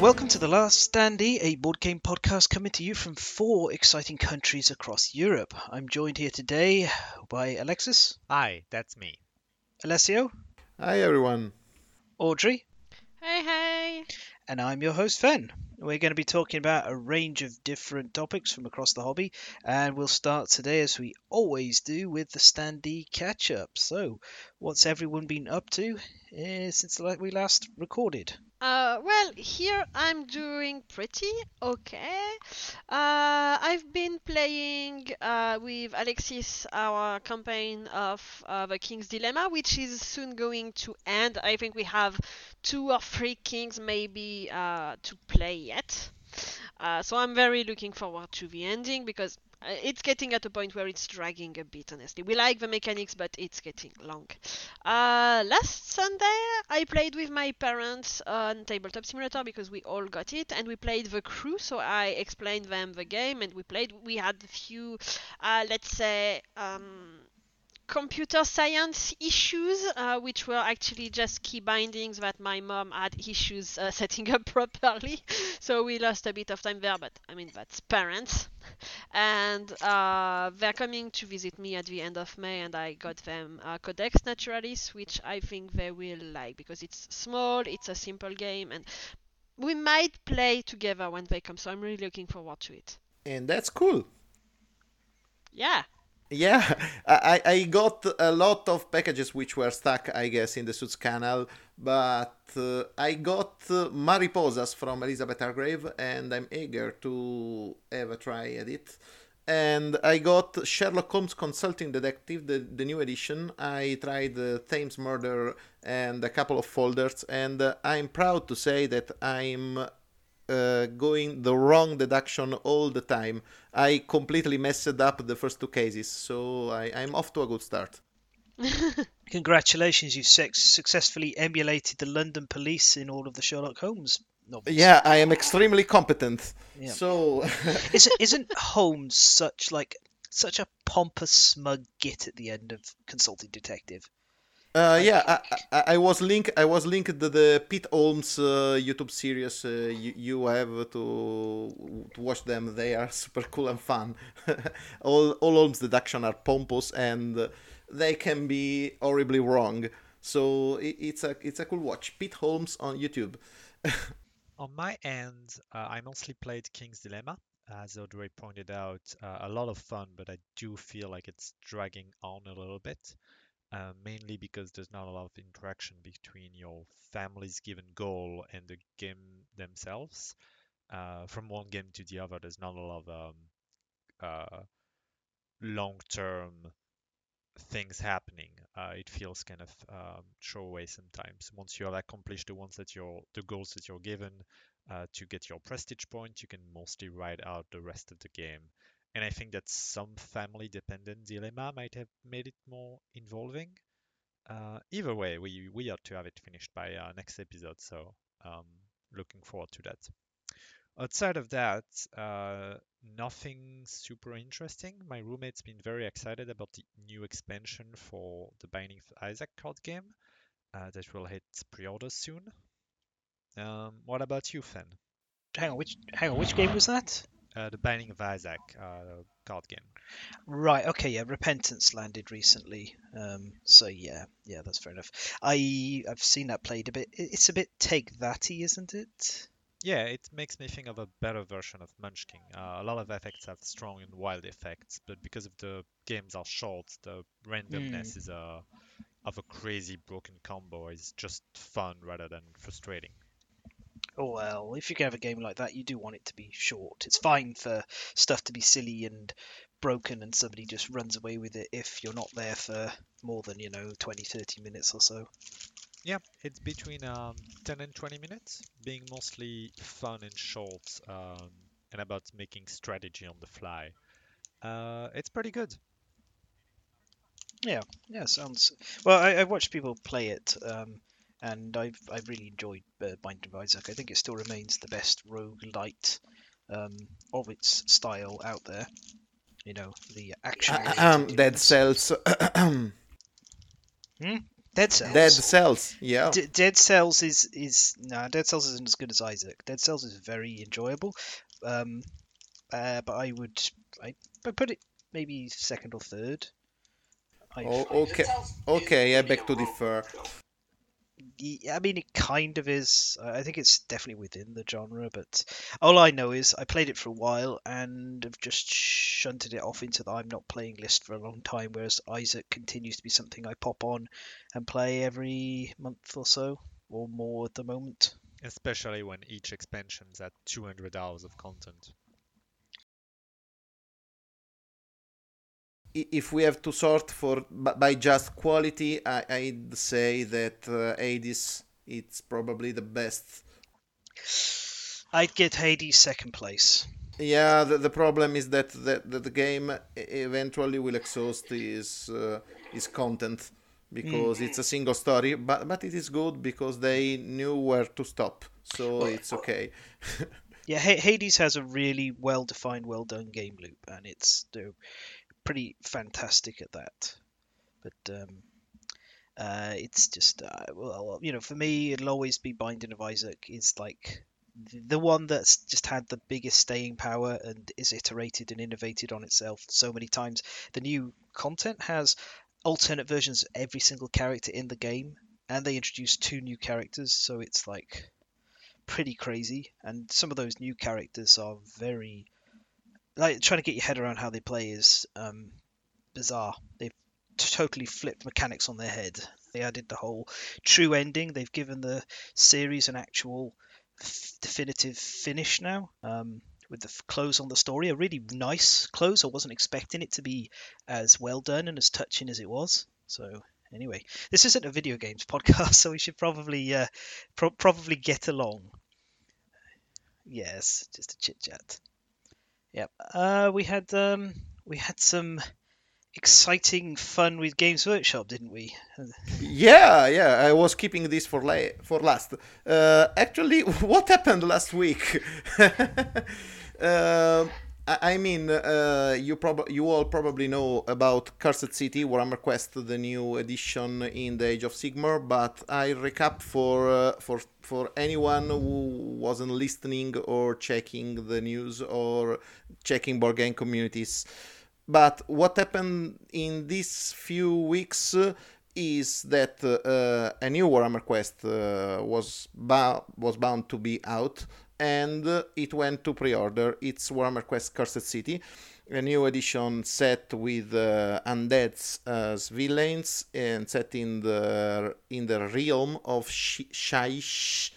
welcome to The Last Standee, a board game podcast coming to you from four exciting countries across Europe. I'm joined here today by Alexis, Hi, that's me. Alessio, Hi everyone. Audrey, Hey, hey. and I'm your host, Fen. We're going to be talking about a range of different topics from across the hobby, and we'll start today, as we always do, with the Standee catch up. So, what's everyone been up to uh, since we last recorded? Uh, well, here I'm doing pretty okay. Uh, I've been playing uh, with Alexis our campaign of uh, the King's Dilemma, which is soon going to end. I think we have two or three kings maybe uh, to play yet. Uh, so I'm very looking forward to the ending because uh, it's getting at a point where it's dragging a bit, honestly. We like the mechanics, but it's getting long. Uh, last Sunday, I played with my parents on Tabletop Simulator because we all got it, and we played The Crew. So I explained them the game, and we played. We had a few, uh, let's say, um, computer science issues, uh, which were actually just key bindings that my mom had issues uh, setting up properly. So we lost a bit of time there, but I mean, that's parents. And uh, they're coming to visit me at the end of May, and I got them uh, Codex Naturalis, which I think they will like because it's small, it's a simple game, and we might play together when they come. So I'm really looking forward to it. And that's cool. Yeah. Yeah, I, I got a lot of packages which were stuck, I guess, in the Suez Canal, but uh, I got uh, Mariposas from Elizabeth Hargrave, and I'm eager to have a try at it. And I got Sherlock Holmes Consulting Detective, the, the new edition. I tried uh, Thames Murder and a couple of folders, and uh, I'm proud to say that I'm uh, going the wrong deduction all the time. I completely messed up the first two cases, so I, I'm off to a good start. Congratulations, you sex- successfully emulated the London police in all of the Sherlock Holmes novels. Yeah, I am extremely competent. Yeah. So Isn't, isn't Holmes such like such a pompous, smug git at the end of Consulting Detective? Uh, yeah, I, I, I was linked. I was linked to the Pete Holmes uh, YouTube series. Uh, you, you have to to watch them. They are super cool and fun. all all Holmes deduction are pompous and they can be horribly wrong. So it, it's a it's a cool watch. Pete Holmes on YouTube. On my end, uh, I mostly played King's Dilemma. As Audrey pointed out, uh, a lot of fun, but I do feel like it's dragging on a little bit, uh, mainly because there's not a lot of interaction between your family's given goal and the game themselves. Uh, from one game to the other, there's not a lot of um, uh, long-term things happening. Uh, it feels kind of um, throwaway sometimes. Once you have accomplished the ones that you're the goals that you're given uh, to get your prestige point, you can mostly ride out the rest of the game. And I think that some family-dependent dilemma might have made it more involving. Uh, either way, we we ought to have it finished by uh, next episode, so um, looking forward to that. Outside of that, uh, nothing super interesting. My roommate's been very excited about the new expansion for the Binding of Isaac card game uh, that will hit pre-order soon. Um, what about you, Fen? Hang on, which hang on, which game was that? Uh, the Binding of Isaac uh, card game. Right. Okay. Yeah. Repentance landed recently. Um. So yeah. Yeah. That's fair enough. I I've seen that played a bit. It's a bit take thatty, isn't it? Yeah, it makes me think of a better version of Munchkin. Uh, a lot of effects have strong and wild effects, but because of the games are short, the randomness is a of a crazy broken combo is just fun rather than frustrating. Oh well, if you can have a game like that, you do want it to be short. It's fine for stuff to be silly and broken and somebody just runs away with it if you're not there for more than, you know, 20, 30 minutes or so. Yeah, it's between um, 10 and 20 minutes, being mostly fun and short, um, and about making strategy on the fly. Uh, it's pretty good. Yeah, yeah, sounds. Well, I, I watched people play it, um, and I've I've really enjoyed uh, Binding of Isaac. I think it still remains the best roguelite um, of its style out there. You know, the action. um, Dead Cells. Hmm? Dead Cells. Dead Cells. Yeah. D- Dead Cells is is no, Dead Cells isn't as good as Isaac. Dead Cells is very enjoyable, um, uh, but I would I I put it maybe second or third. I, Oh, okay. Okay, I beg to differ. I mean, it kind of is. I I think it's definitely within the genre, but all I know is I played it for a while and have just shunted it off into the I'm not playing list for a long time. Whereas Isaac continues to be something I pop on and play every month or so, or more at the moment. Especially when each expansion's at 200 hours of content. If we have to sort for by just quality, I, I'd say that uh, Hades it's probably the best. I'd get Hades second place. Yeah, the, the problem is that the, that the game eventually will exhaust his uh, his content because it's a single story, but but it is good because they knew where to stop, so it's okay. Yeah, Hades has a really well-defined, well-done game loop, and it's pretty fantastic at that. But um, uh, it's just uh, well, you know, for me, it'll always be Binding of Isaac is like the- one that's just had the biggest staying power and is iterated and innovated on itself so many times. The new content has alternate versions of every single character in the game, and they introduced two new characters, so it's like pretty crazy. And some of those new characters are very like trying to get your head around how they play is um, bizarre. They've totally flipped mechanics on their head. They added the whole true ending. They've given the series an actual f- definitive finish now. Um, with the f- close on the story, a really nice close. I wasn't expecting it to be as well done and as touching as it was. So anyway, this isn't a video games podcast, so we should probably uh, pro- probably get along. Yes, just a chit chat. Yep. Uh, we had um, we had some exciting fun with Games Workshop, didn't we? Yeah, yeah, I was keeping this for la- for last. Uh, actually, what happened last week? uh, I mean, uh, you prob- you all probably know about Cursed City, Warhammer Quest, the new edition in the Age of Sigmar. But I recap for uh, for for anyone who wasn't listening or checking the news or checking board game communities. But what happened in these few weeks uh, is that uh, a new Warhammer Quest uh, was bou- was bound to be out, and uh, it went to pre-order. It's Warhammer Quest Cursed City, a new edition set with uh, undeads as villains and set in the in the realm of Sh- Shyish.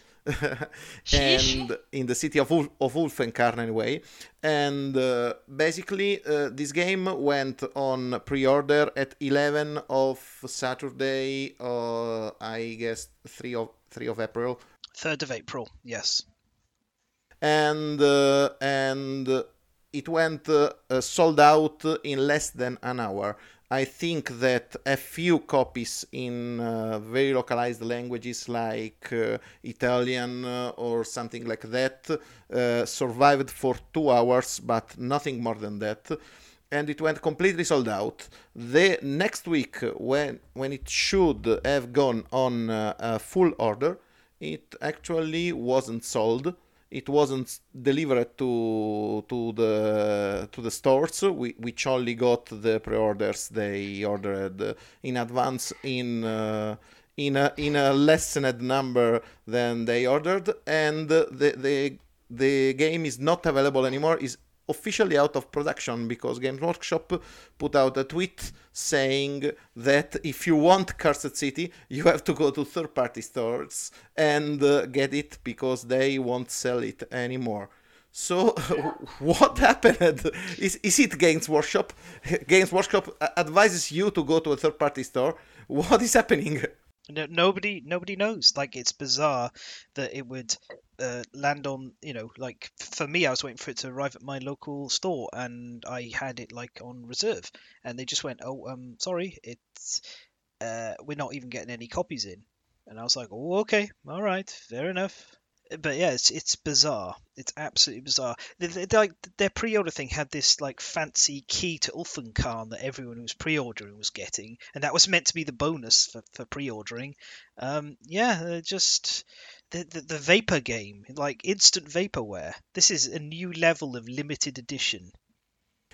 and in the city of, Ul- of Ulfenkarn anyway. And uh, basically, uh, this game went on pre-order at 11 of Saturday, uh, I guess 3 of 3 of April, Third of April. Yes. And uh, and it went uh, sold out in less than an hour. I think that a few copies in uh, very localized languages like uh, Italian uh, or something like that uh, survived for two hours, but nothing more than that. And it went completely sold out. The next week, when when it should have gone on a full order, it actually wasn't sold it wasn't delivered to to the to the stores. We, which only got the pre-orders they ordered in advance in uh, in a in a lessened number than they ordered. And the the the game is not available anymore is officially out of production because Games Workshop put out a tweet saying that if you want Cursed City, you have to go to third party stores and uh, get it because they won't sell it anymore. So, what happened? Is, is it Games Workshop? Games Workshop advises you to go to a third party store. What is happening? No, nobody nobody knows. Like it's bizarre that it would uh, land on. You know, like for me, I was waiting for it to arrive at my local store, and I had it like on reserve, and they just went, "Oh, um, sorry, it's uh, we're not even getting any copies in." And I was like, "Oh, okay, all right, fair enough." But yeah, it's it's bizarre. It's absolutely bizarre. Like their pre-order thing had this like fancy key to Ulfenkarn that everyone who was pre-ordering was getting, and that was meant to be the bonus for, for pre-ordering. Um, yeah, just the, the the vapor game, like instant vaporware. This is a new level of limited edition.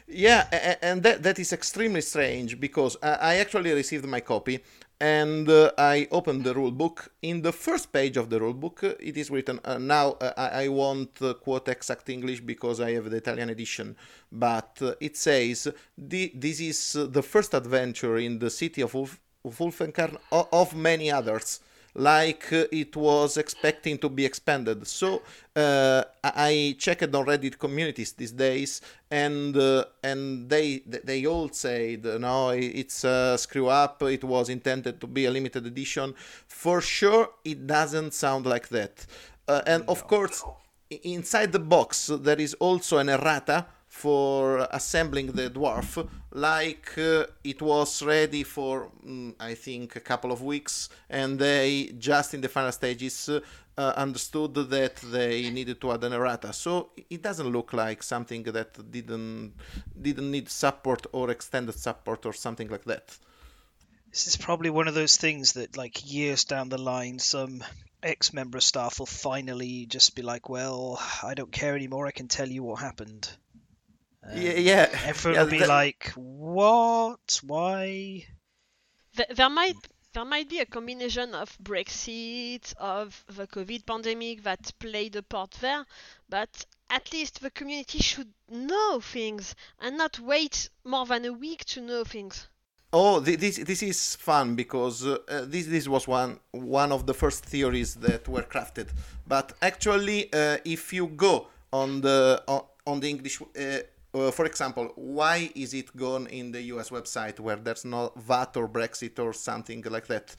Yeah, and that, that is extremely strange because I actually received my copy and uh, I opened the rulebook. In the first page of the rulebook, uh, it is written. Uh, now uh, I, I, won't uh, quote exact English because I have the Italian edition, but uh, it says this is the first adventure in the city of Ulfenkarn of many others like uh, it was expecting to be expanded. So uh, I checked on Reddit communities these days, and uh, and they they all said no, it's a screw up. It was intended to be a limited edition. For sure, it doesn't sound like that. Uh, and of course, inside the box there is also an errata for assembling the dwarf like uh, it was ready for mm, i think a couple of weeks and they just in the final stages uh, understood that they needed to add an errata. So it doesn't look like something that didn't didn't need support or extended support or something like that. This is probably one of those things that like years down the line some ex member of staff will finally just be like well i don't care anymore. I can tell you what happened um, yeah, yeah. Everyone yeah, will be like, "What? Why?" there might there might be a combination of Brexit, of the COVID pandemic that played a part there, but at least the community should know things and not wait more than a week to know things. Oh, this this is fun because uh, this this was one one of the first theories that were crafted. But actually, uh, if you go on the on, on the English uh, uh, for example, why is it gone in the US website where there's no VAT or Brexit or something like that?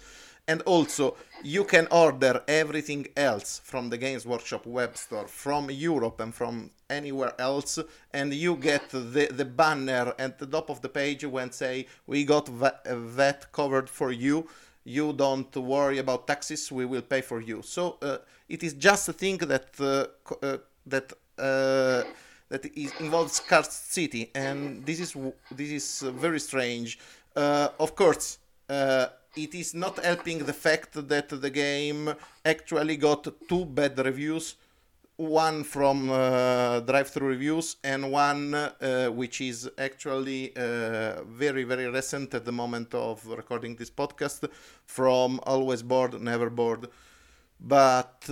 And also, you can order everything else from the Games Workshop web store, from Europe and from anywhere else, and you get the, the banner at the top of the page when say, we got VAT covered for you, you don't worry about taxes, we will pay for you. So uh, it is just a thing that, uh, uh that uh, that is, involves scarcity, and this is this is uh, very strange. Uh, of course, uh, it is not helping the fact that the game actually got two bad reviews one from uh, drive-through reviews and one uh, which is actually uh, very very recent at the moment of recording this podcast from always board never bored but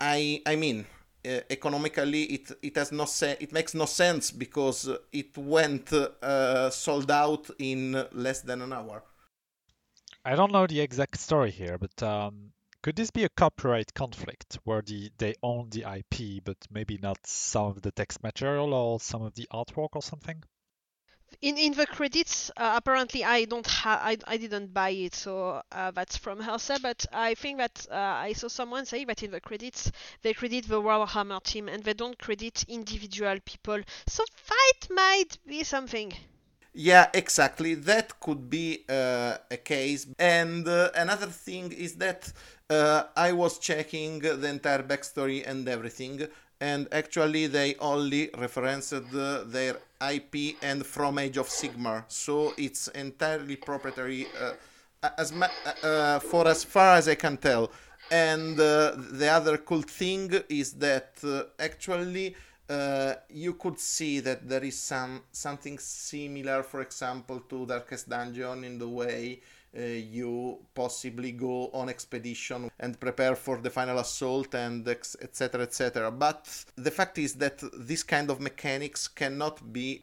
i i mean uh, economically it it has no se- it makes no sense because it went uh, sold out in less than an hour. I don't know the exact story here, but um, could this be a copyright conflict where the they own the IP but maybe not some of the text material or some of the artwork or something? In in the credits uh, apparently i don't have I, I didn't buy it so uh, that's from herself but i think that uh, i saw someone say that in the credits they credit the warhammer team and they don't credit individual people. So fight might be something. Yeah exactly. That could be uh, a case. And uh, another thing is that uh, i was checking the entire backstory and everything and actually they only referenced their IP and from Age of Sigmar, so it's entirely proprietary uh, as uh, uh, for as far as I can tell. And uh, the other cool thing is that uh, actually uh, you could see that there is some something similar, for example, to Darkest Dungeon in the way uh, you possibly go on expedition and prepare for the final assault and etc etc but the fact is that this kind of mechanics cannot be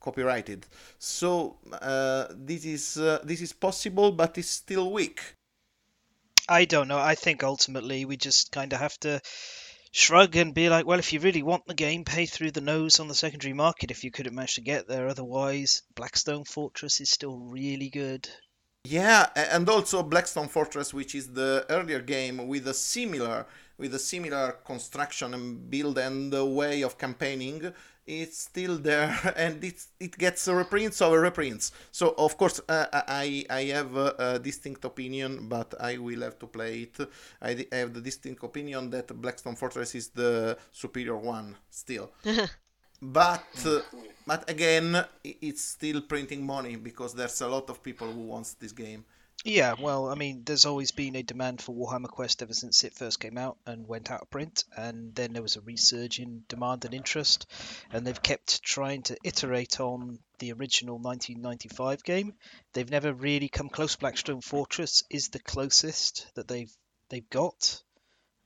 copyrighted so uh, this is uh, this is possible but it's still weak i don't know i think ultimately we just kind of have to shrug and be like, well, if you really want the game, pay through the nose on the secondary market if you couldn't manage to get there. Otherwise, Blackstone Fortress is still really good. Yeah, and also Blackstone Fortress, which is the earlier game with a similar with a similar construction and build and way of campaigning, it's still there and it's, it gets reprints over reprints. So of course uh, i i have a, a, distinct opinion but i will have to play it. I have the distinct opinion that blackstone fortress is the superior one still but uh, but again it's still printing money because there's a lot of people who wants this game yeah, well, I mean, there's always been a demand for Warhammer Quest ever since it first came out and went out of print, and then there was a resurge in demand and interest, and they've kept trying to iterate on the original 1995 game. They've never really come close. Blackstone Fortress is the closest that they've they've got.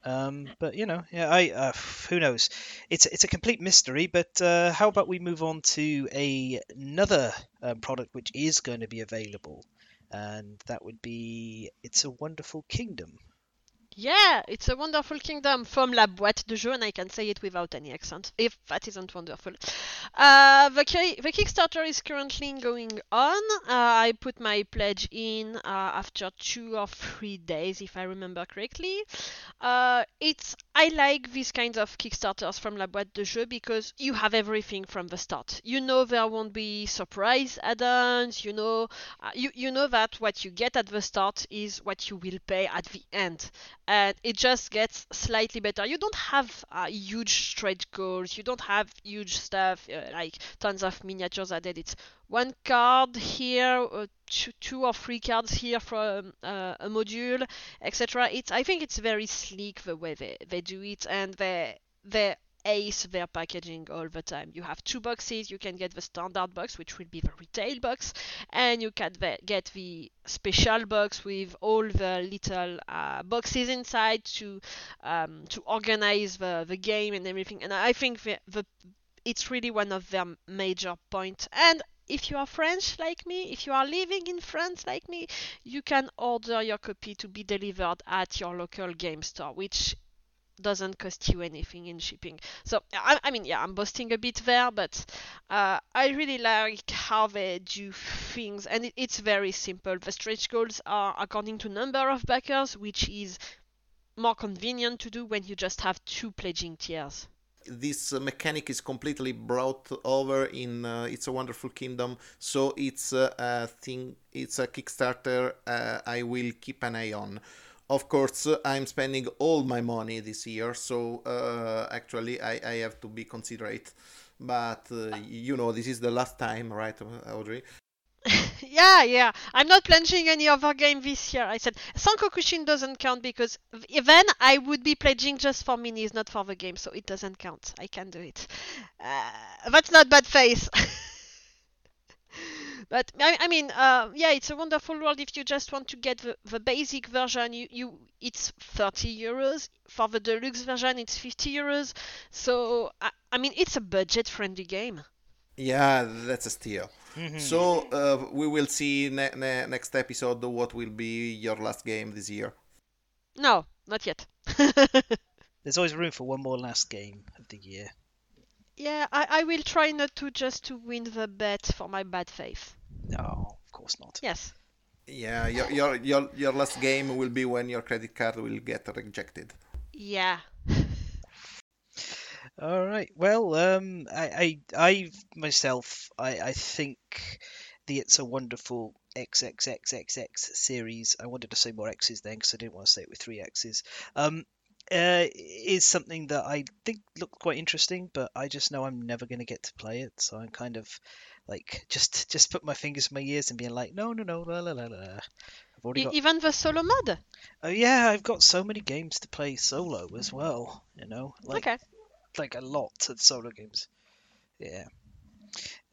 Um, but you know, yeah, I uh, who knows? It's it's a complete mystery. But uh, how about we move on to a, another um, product which is going to be available and that would be It's a Wonderful Kingdom. Yeah, it's a wonderful kingdom from La Boîte de Jeu, and I can say it without any accent, if that isn't wonderful. Uh, the, the Kickstarter is currently going on. Uh, I put my pledge in uh, after two or three days, if I remember correctly. Uh, it's I like these kinds of Kickstarters from La Boîte de Jeu because you have everything from the start. You know there won't be surprise add-ons. You know, uh, you you know that what you get at the start is what you will pay at the end and it just gets slightly better. You don't have uh, huge stretch goals, you don't have huge stuff uh, like tons of miniatures added. It's one card here, uh, two, two, or three cards here from uh, a module, etc. It's I think it's very sleek the way they, they do it, and they they ace their packaging all the time. You have two boxes. You can get the standard box, which will be the retail box, and you can get the special box with all the little uh, boxes inside to um, to organize the, the game and everything. And I think the, the it's really one of their major points. And if you are French like me, if you are living in France like me, you can order your copy to be delivered at your local game store, which doesn't cost you anything in shipping. So I, I mean, yeah, I'm boasting a bit there, but uh, I really like how they do things, and it, it's very simple. The stretch goals are according to number of backers, which is more convenient to do when you just have two pledging tiers this uh, mechanic is completely brought over in uh, It's a Wonderful Kingdom, so it's uh, a thing. It's a Kickstarter uh, I will keep an eye on of course i'm spending all my money this year so uh, actually I, I have to be considerate. But uh, you know this is the last time right audrey? Yeah yeah. I'm not pledging any other game this year. I said sankokushin doesn't count because then i would be pledging just for minis not for the game so it doesn't count. I can do it. Uh, that's not bad face But I, I mean, uh, yeah, it's a wonderful world. If you just want to get the, the basic version, you, you it's 30 euros. For the deluxe version, it's 50 euros. So I, I mean, it's a budget-friendly game. Yeah, that's a steal. Mm-hmm. So uh, we will see ne- ne- next episode what will be your last game this year. No, not yet. There's always room for one more last game of the year. Yeah, I, I will try not to just to win the bet for my bad faith. No, of course not. Yes. Yeah, your, your your your last game will be when your credit card will get rejected. Yeah. All right. Well, um, I, I, I myself, I, I think the It's a Wonderful XXXXX series. I wanted to say more X's then because I didn't want to say it with three X's. Um, uh, is something that I think looked quite interesting, but I just know I'm never going to get to play it. So I'm kind of like just just put my fingers in my ears and being like, no, no, no, la la la la. I've already got... Even the solo mode. Oh yeah, I've got so many games to play solo as well. You know, like okay. like a lot of solo games. Yeah.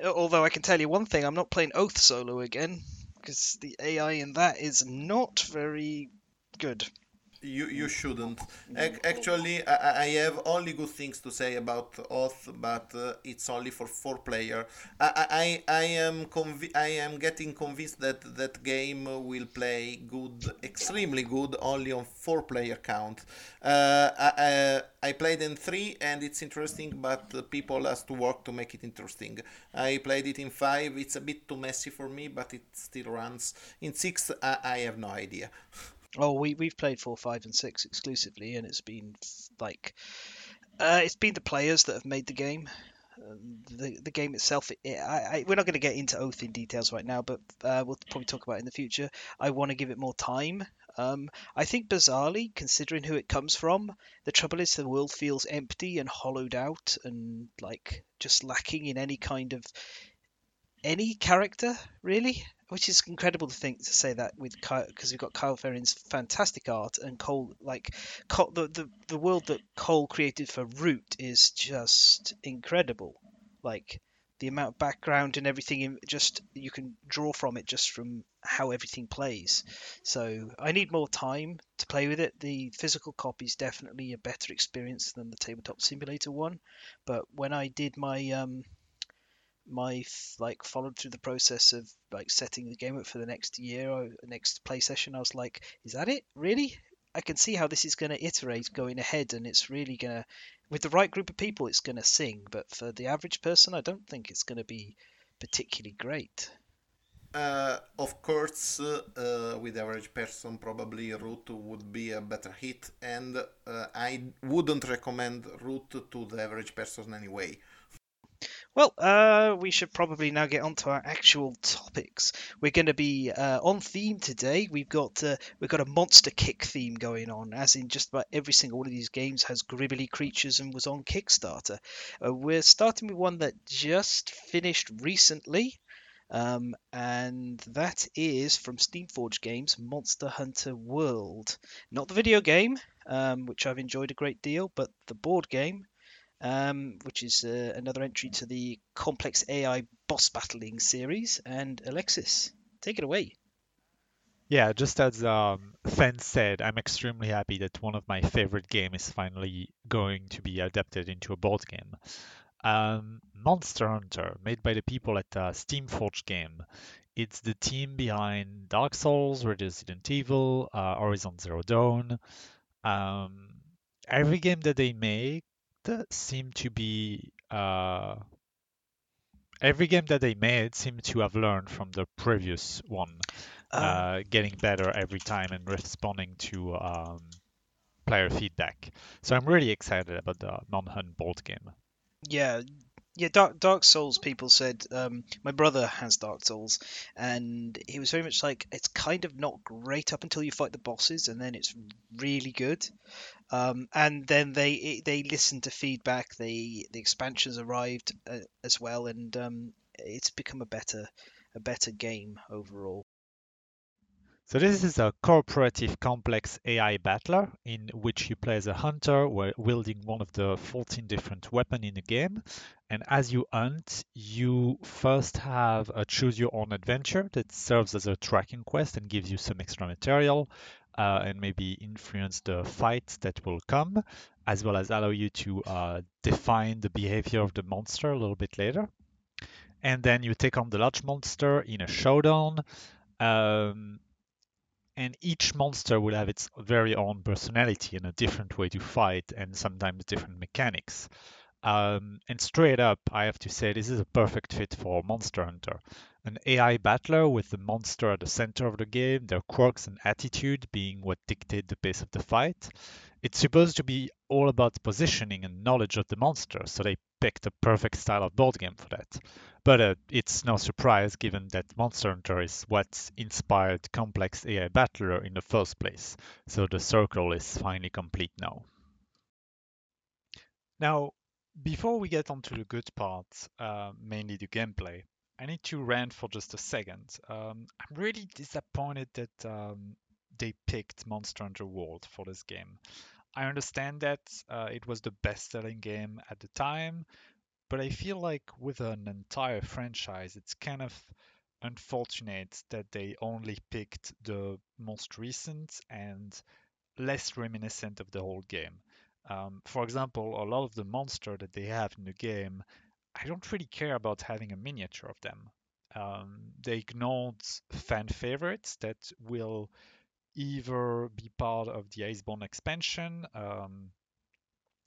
Although I can tell you one thing, I'm not playing Oath solo again because the AI in that is not very good you you shouldn't. Actually, I, I have only good things to say about Oath, but uh, it's only for four player. I I, I am convi- I am getting convinced that that game will play good, extremely good, only on four player count. Uh, I, I played in three and it's interesting, but people has to work to make it interesting. I played it in five. It's a bit too messy for me, but it still runs. In six, I, I have no idea. Oh, we we've played four, five, and six exclusively, and it's been like uh, it's been the players that have made the game. um, the the game itself. It, I, I, we're not going to get into Oath in details right now, but uh, we'll probably talk about it in the future. I want to give it more time. Um, I think bizarrely, considering who it comes from, the trouble is the world feels empty and hollowed out and like just lacking in any kind of any character really which is incredible to think to say that with because we've got Kyle Ferrin's fantastic art and Cole like Cole, the, the the world that Cole created for Root is just incredible. Like the amount of background and everything just you can draw from it just from how everything plays. So I need more time to play with it. The physical copy is definitely a better experience than the tabletop simulator one. But when I did my um my like followed through the process of like setting the game up for the next year or next play session i was like is that it? Really? I can see how this is going to iterate going ahead and it's really going to with the right group of people it's going to sing but for the average person i don't think it's going to be particularly great. Uh, of course, uh, uh, with average person, probably Root would be a better hit, and uh, I wouldn't recommend Root to the average person anyway. Well, uh, we should probably now get on to our actual topics. We're going to be uh, on theme today. We've got uh, we've got a monster kick theme going on, as in just about every single one of these games has gribbly creatures and was on Kickstarter. Uh, we're starting with one that just finished recently, um, and that is from Steamforged Games, Monster Hunter World. Not the video game, um, which I've enjoyed a great deal, but the board game um, which is uh, another entry to the complex AI boss battling series. And Alexis, take it away. Yeah, just as um, said, I'm extremely happy that one of my favorite games is finally going to be adapted into a board game. Um, Monster Hunter, made by the people at uh, Steamforged Game. It's the team behind Dark Souls, Resident Evil, uh, Horizon Zero Dawn. Um, every game that they make seem to be uh, every game that they made seemed to have learned from the previous one, uh, uh, getting better every time and responding to um, player feedback. So I'm really excited about the MonHun board game. Yeah, yeah, Dark Dark Souls people said um, my brother has Dark Souls, and he was very much like it's kind of not great up until you fight the bosses, and then it's really good. Um, and then they they listened to feedback. The the expansions arrived uh, as well, and um, it's become a better a better game overall. So this is a cooperative complex AI battler in which you play as a hunter wielding one of the 14 different weapons in the game. And as you hunt, you first have a choose your own adventure that serves as a tracking quest and gives you some extra material uh, and maybe influence the fights that will come, as well as allow you to uh, define the behavior of the monster a little bit later. And then you take on the large monster in a showdown. Um, and each monster will have its very own personality and a different way to fight and sometimes different mechanics. Um, and straight up, I have to say this is a perfect fit for Monster Hunter. An AI battler with the monster at the center of the game, their quirks and attitude being what dictate the pace of the fight. It's supposed to be all about positioning and knowledge of the monster, so they picked a perfect style of board game for that. But uh, it's no surprise given that Monster Hunter is what inspired Complex AI Battler in the first place, so the circle is finally complete now. Now, before we get onto the good part, uh, mainly the gameplay, I need to rant for just a second. Um, I'm really disappointed that um, they picked Monster Hunter World for this game. I understand that uh, it was the best selling game at the time, but I feel like with an entire franchise, it's kind of unfortunate that they only picked the most recent and less reminiscent of the whole game. Um, for example, a lot of the monster that they have in the game, I don't really care about having a miniature of them. Um, they ignored fan favorites that will either be part of the Iceborne expansion, um,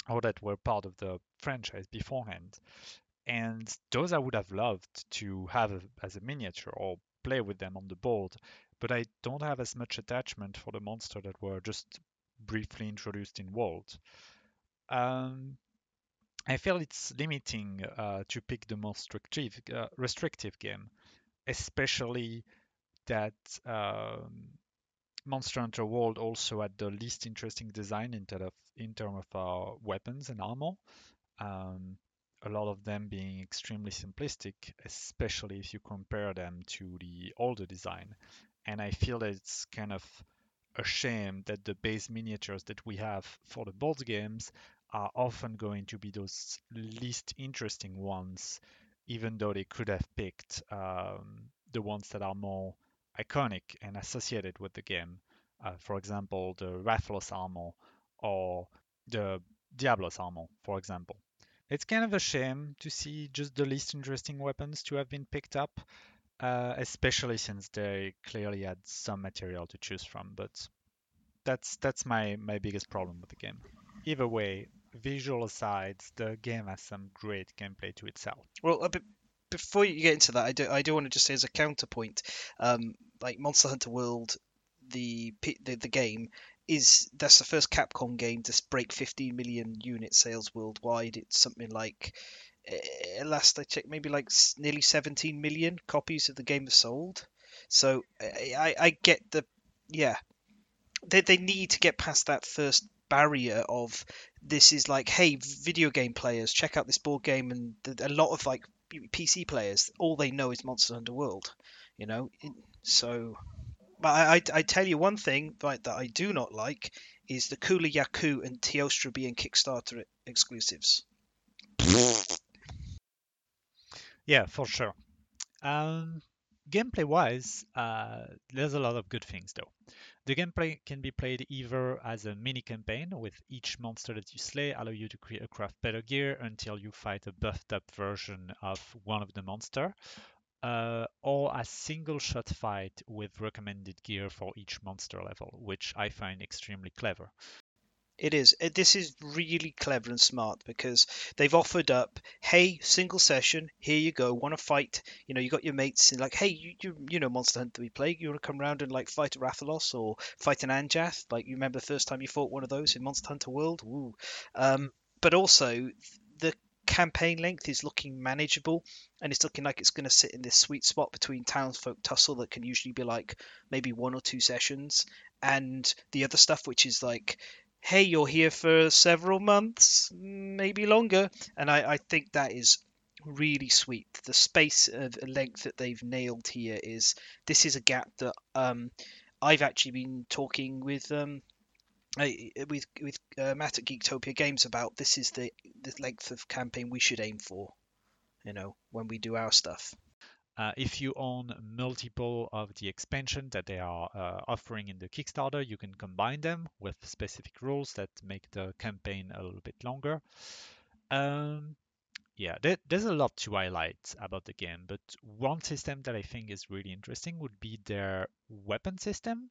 or that were part of the franchise beforehand. And those I would have loved to have as a miniature or play with them on the board, but I don't have as much attachment for the monster that were just briefly introduced in World. Um, I feel it's limiting uh, to pick the most restrictive, uh, restrictive game, especially that um, Monster Hunter World also had the least interesting design in terms of in terms of uh, weapons and armor. Um, a lot of them being extremely simplistic, especially if you compare them to the older design. And I feel that it's kind of a shame that the base miniatures that we have for the board games are often going to be those least interesting ones, even though they could have picked um, the ones that are more iconic and associated with the game. Uh, for example, the Rathalos armor or the Diablos armor, for example. It's kind of a shame to see just the least interesting weapons to have been picked up, uh, especially since they clearly had some material to choose from. But that's that's my my biggest problem with the game. Either way, visual aside, the game has some great gameplay to itself. Well, a bit before you get into that, I do I do want to just say as a counterpoint, um, like Monster Hunter World, the the, the game is that's the first Capcom game to break 15 million unit sales worldwide. It's something like uh, last I checked, maybe like nearly 17 million copies of the game are sold. So I, I get the yeah, they they need to get past that first barrier of this is like hey video game players check out this board game and a lot of like PC players all they know is Monster Hunter World, you know. So but I, I, I, tell you one thing right, that I do not like is the Kulu-Ya-Ku and Teostra being Kickstarter exclusives. Yeah, for sure. Um, gameplay wise, uh, there's a lot of good things though. The gameplay can be played either as a mini campaign, with each monster that you slay allow you to create a craft better gear until you fight a buffed up version of one of the monster, uh, or a single shot fight with recommended gear for each monster level, which I find extremely clever. It is. This is really clever and smart because they've offered up, hey, single session, here you go. Want to fight? You know, you got your mates like, hey, you, you you know Monster Hunter we play. You want to come around and like fight a Rathalos or fight an Anjanath? Like you remember the first time you fought one of those in Monster Hunter World? Ooh. Um, but also the campaign length is looking manageable and it's looking like it's going to sit in this sweet spot between townsfolk tussle that can usually be like maybe one or two sessions and the other stuff which is like hey you're here for several months maybe longer and i, I think that is really sweet. The space of length that they've nailed here is this is a gap that um, i've actually been talking with um, with with uh, Matt at Geektopia Games about this is the the length of campaign we should aim for, you know, when we do our stuff. Uh, if you own multiple of the expansion that they are uh, offering in the Kickstarter, you can combine them with specific rules that make the campaign a little bit longer. Um, yeah, there, there's a lot to highlight about the game, but one system that I think is really interesting would be their weapon system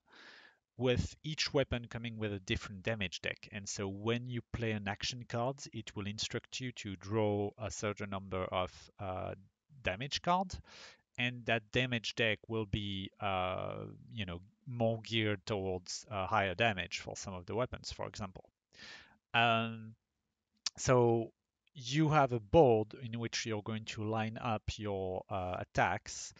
with each weapon coming with a different damage deck. And so when you play an action card, it will instruct you to draw a certain number of uh, damage cards. And that damage deck will be, uh, you know, more geared towards uh, higher damage for some of the weapons, for example. Um, so you have a board in which you're going to line up your uh, attacks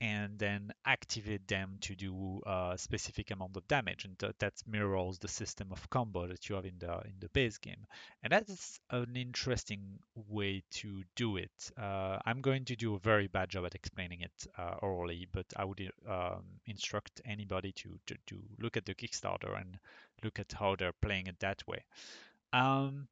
and then activate them to do a specific amount of damage. And th- that mirrors the system of combo that you have in the in the base game. And that's an interesting way to do it. Uh, i'm going to do a very bad job at explaining it uh, orally but i would um, instruct anybody to, to to look at the kickstarter and look at how they're playing it that way. Um,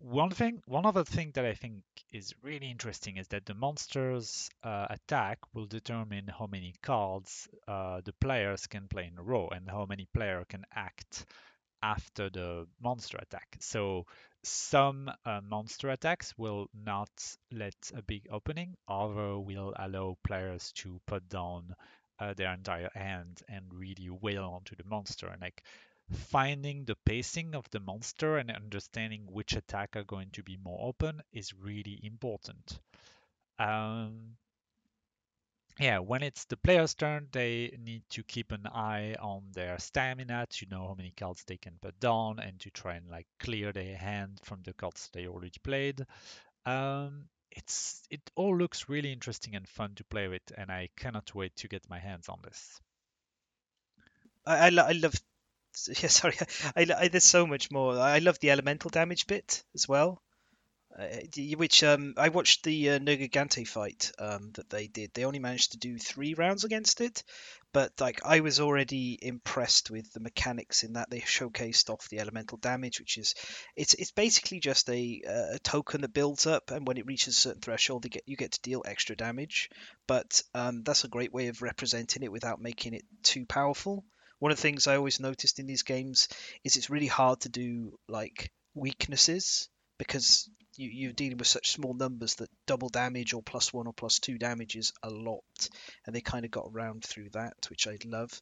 one thing, one other thing that I think is really interesting is that the monster's uh, attack will determine how many cards uh, the players can play in a row and how many player can act after the monster attack. So some uh, monster attacks will not let a big opening, other will allow players to put down uh, their entire hand and really wail onto the monster. And like finding the pacing of the monster and understanding which attack are going to be more open is really important. Um, yeah, when it's the player's turn, they need to keep an eye on their stamina to know how many cards they can put down and to try and like clear their hand from the cards they already played. Um, it's it all looks really interesting and fun to play with, and I cannot wait to get my hands on this. I, I, lo- I love. Yeah, sorry. I, I, there's so much more. I love the elemental damage bit as well. Uh, which um, I watched the uh, Nergigante fight um, that they did. They only managed to do three rounds against it, but like I was already impressed with the mechanics in that they showcased off the elemental damage, which is it's it's basically just a, uh, a token that builds up, and when it reaches a certain threshold, you get you get to deal extra damage. But um, that's a great way of representing it without making it too powerful. One of the things I always noticed in these games is it's really hard to do like weaknesses because you, you're dealing with such small numbers that double damage or plus one or plus two damage is a lot, and they kind of got around through that, which I love.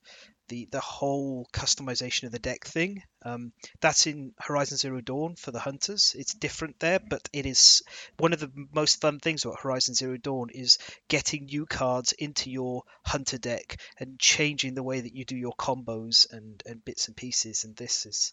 The the whole customization of the deck thing, um, that's in Horizon Zero Dawn for the hunters. It's different there, but it is one of the most fun things about Horizon Zero Dawn is getting new cards into your hunter deck and changing the way that you do your combos and, and bits and pieces. And this is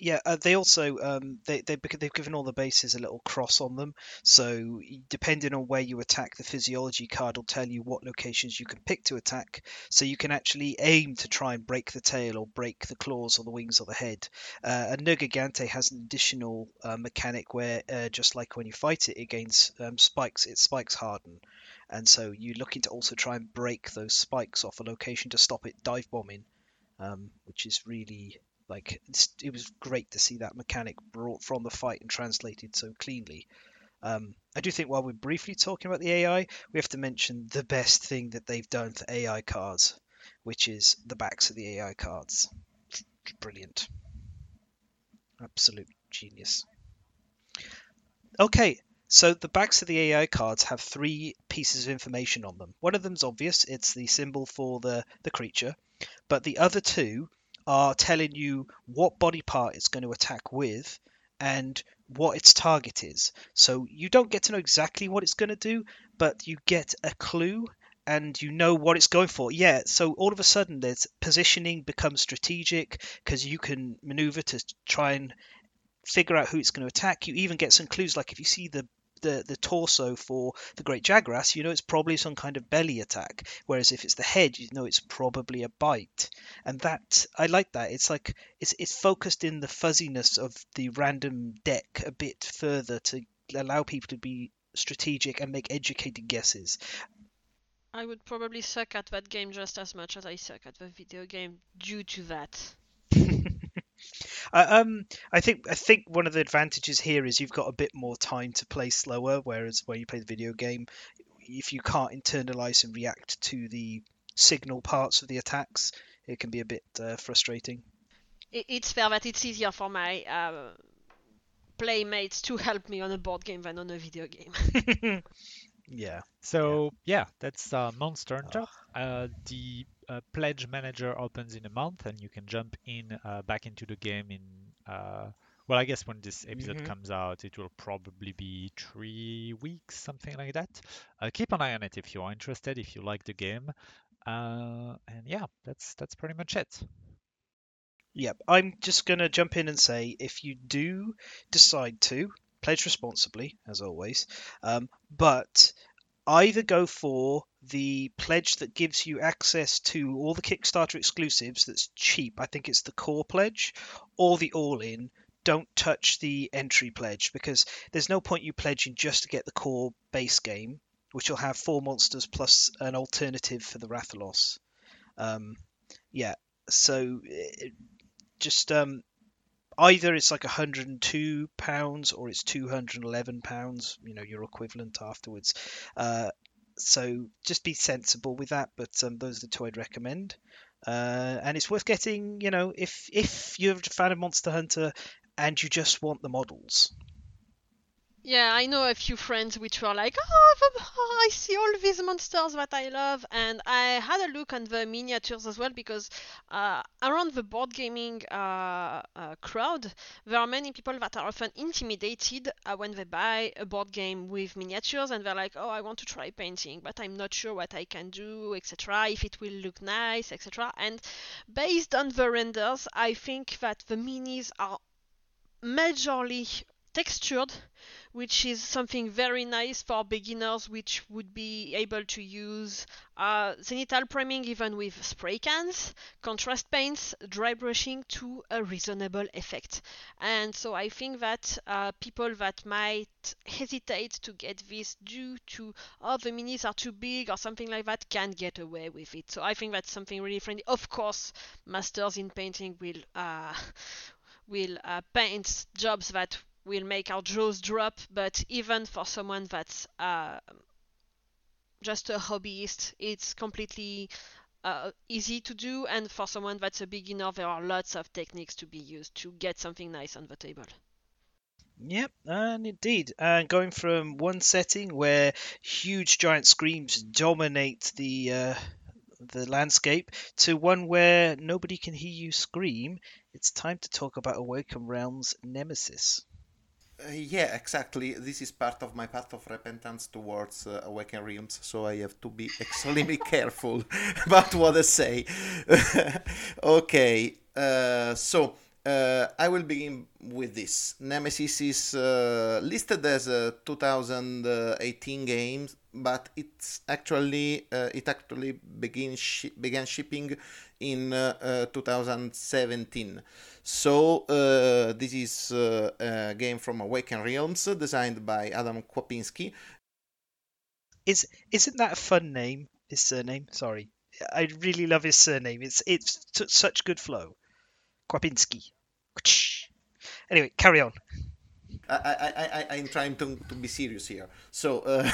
yeah, uh, they also um, they, they they've given all the bases a little cross on them. So depending on where you attack, the physiology card will tell you what locations you can pick to attack. So you can actually aim to try and break the tail or break the claws or the wings or the head. Uh, and Nergigante has an additional uh, mechanic where uh, just like when you fight it, it gains um, spikes. Its spikes harden. And so you're looking to also try and break those spikes off a location to stop it dive bombing, um, which is really like it was great to see that mechanic brought from the fight and translated so cleanly. Um, I do think while we're briefly talking about the AI, we have to mention the best thing that they've done for AI cards, which is the backs of the AI cards. Brilliant. Absolute genius. Okay, so the backs of the AI cards have three pieces of information on them. One of them's obvious, it's the symbol for the, the creature, but the other two are telling you what body part it's going to attack with and what its target is. So you don't get to know exactly what it's going to do, but you get a clue and you know what it's going for. Yeah, so all of a sudden there's positioning becomes strategic because you can maneuver to try and figure out who it's going to attack. You even get some clues like if you see the the, the torso for the great jagras, you know it's probably some kind of belly attack. Whereas if it's the head, you know it's probably a bite. And that I like that. It's like it's it's focused in the fuzziness of the random deck a bit further to allow people to be strategic and make educated guesses. I would probably suck at that game just as much as I suck at the video game due to that. Uh, um, I think I think one of the advantages here is you've got a bit more time to play slower, whereas when you play the video game, if you can't internalize and react to the signal parts of the attacks, it can be a bit uh, frustrating. It's fair that it's easier for my uh, playmates to help me on a board game than on a video game. yeah. So yeah, that's uh, Monster Hunter. Uh, the uh, pledge manager opens in a month, and you can jump in uh, back into the game in. Uh, well, I guess when this episode Mhm. comes out, it will probably be three weeks, something like that. Uh, keep an eye on it if you are interested, if you like the game. Uh, and yeah, that's that's pretty much it. Yep. I'm just gonna jump in and say if you do decide to pledge responsibly, as always, um, but either go for the pledge that gives you access to all the Kickstarter exclusives that's cheap. I think it's the core pledge, or the all-in. Don't touch the entry pledge because there's no point you pledging just to get the core base game, which will have four monsters plus an alternative for the Rathalos. Um, yeah, so eh, just um, either it's like 102 pounds or it's 211 pounds. You know, your equivalent afterwards. Uh, so just be sensible with that. But um, those are the two I'd recommend. Uh, and it's worth getting. You know, if if you're a fan of Monster Hunter and you just want the models. Yeah, I know a few friends which were like, oh, oh, I see all these monsters that I love, and I had a look on the miniatures as well because uh, around the board gaming uh, uh, crowd, there are many people that are often intimidated uh, when they buy a board game with miniatures, and they're like, oh, I want to try painting, but I'm not sure what I can do, etc. If it will look nice, etc. And based on the renders, I think that the minis are majorly textured which is something very nice for beginners which would be able to use uh, zenithal priming even with spray cans, contrast paints, dry brushing to a reasonable effect. And so I think that uh, people that might hesitate to get this due to oh the minis are too big or something like that can get away with it. So I think that's something really friendly. Of course, masters in painting will uh, will uh, paint jobs that will make our jaws drop, but even for someone that's uh, just a hobbyist, it's completely uh, easy to do, and for someone that's a beginner, there are lots of techniques to be used to get something nice on the table. Yep, and indeed, and going from one setting where huge giant screams dominate the uh, the landscape to one where nobody can hear you scream, it's time to talk about Awaken Realms Nemesis. Uh, yeah, exactly. This is part of my path of repentance towards uh, Awaken Realms, so I have to be extremely careful about what I say. okay, uh, so uh, I will begin with this. Nemesis is uh, listed as a 2018 game, but it's actually uh, it actually begin began shipping in 2017. So uh, this is uh, a game from Awaken Realms, designed by Adam Kwapinski. Is isn't that a fun name? His surname. Sorry, I really love his surname. It's it's t- such good flow. Kwapinski. Anyway, carry on. I, I, I, I'm trying to, to be serious here. So, uh,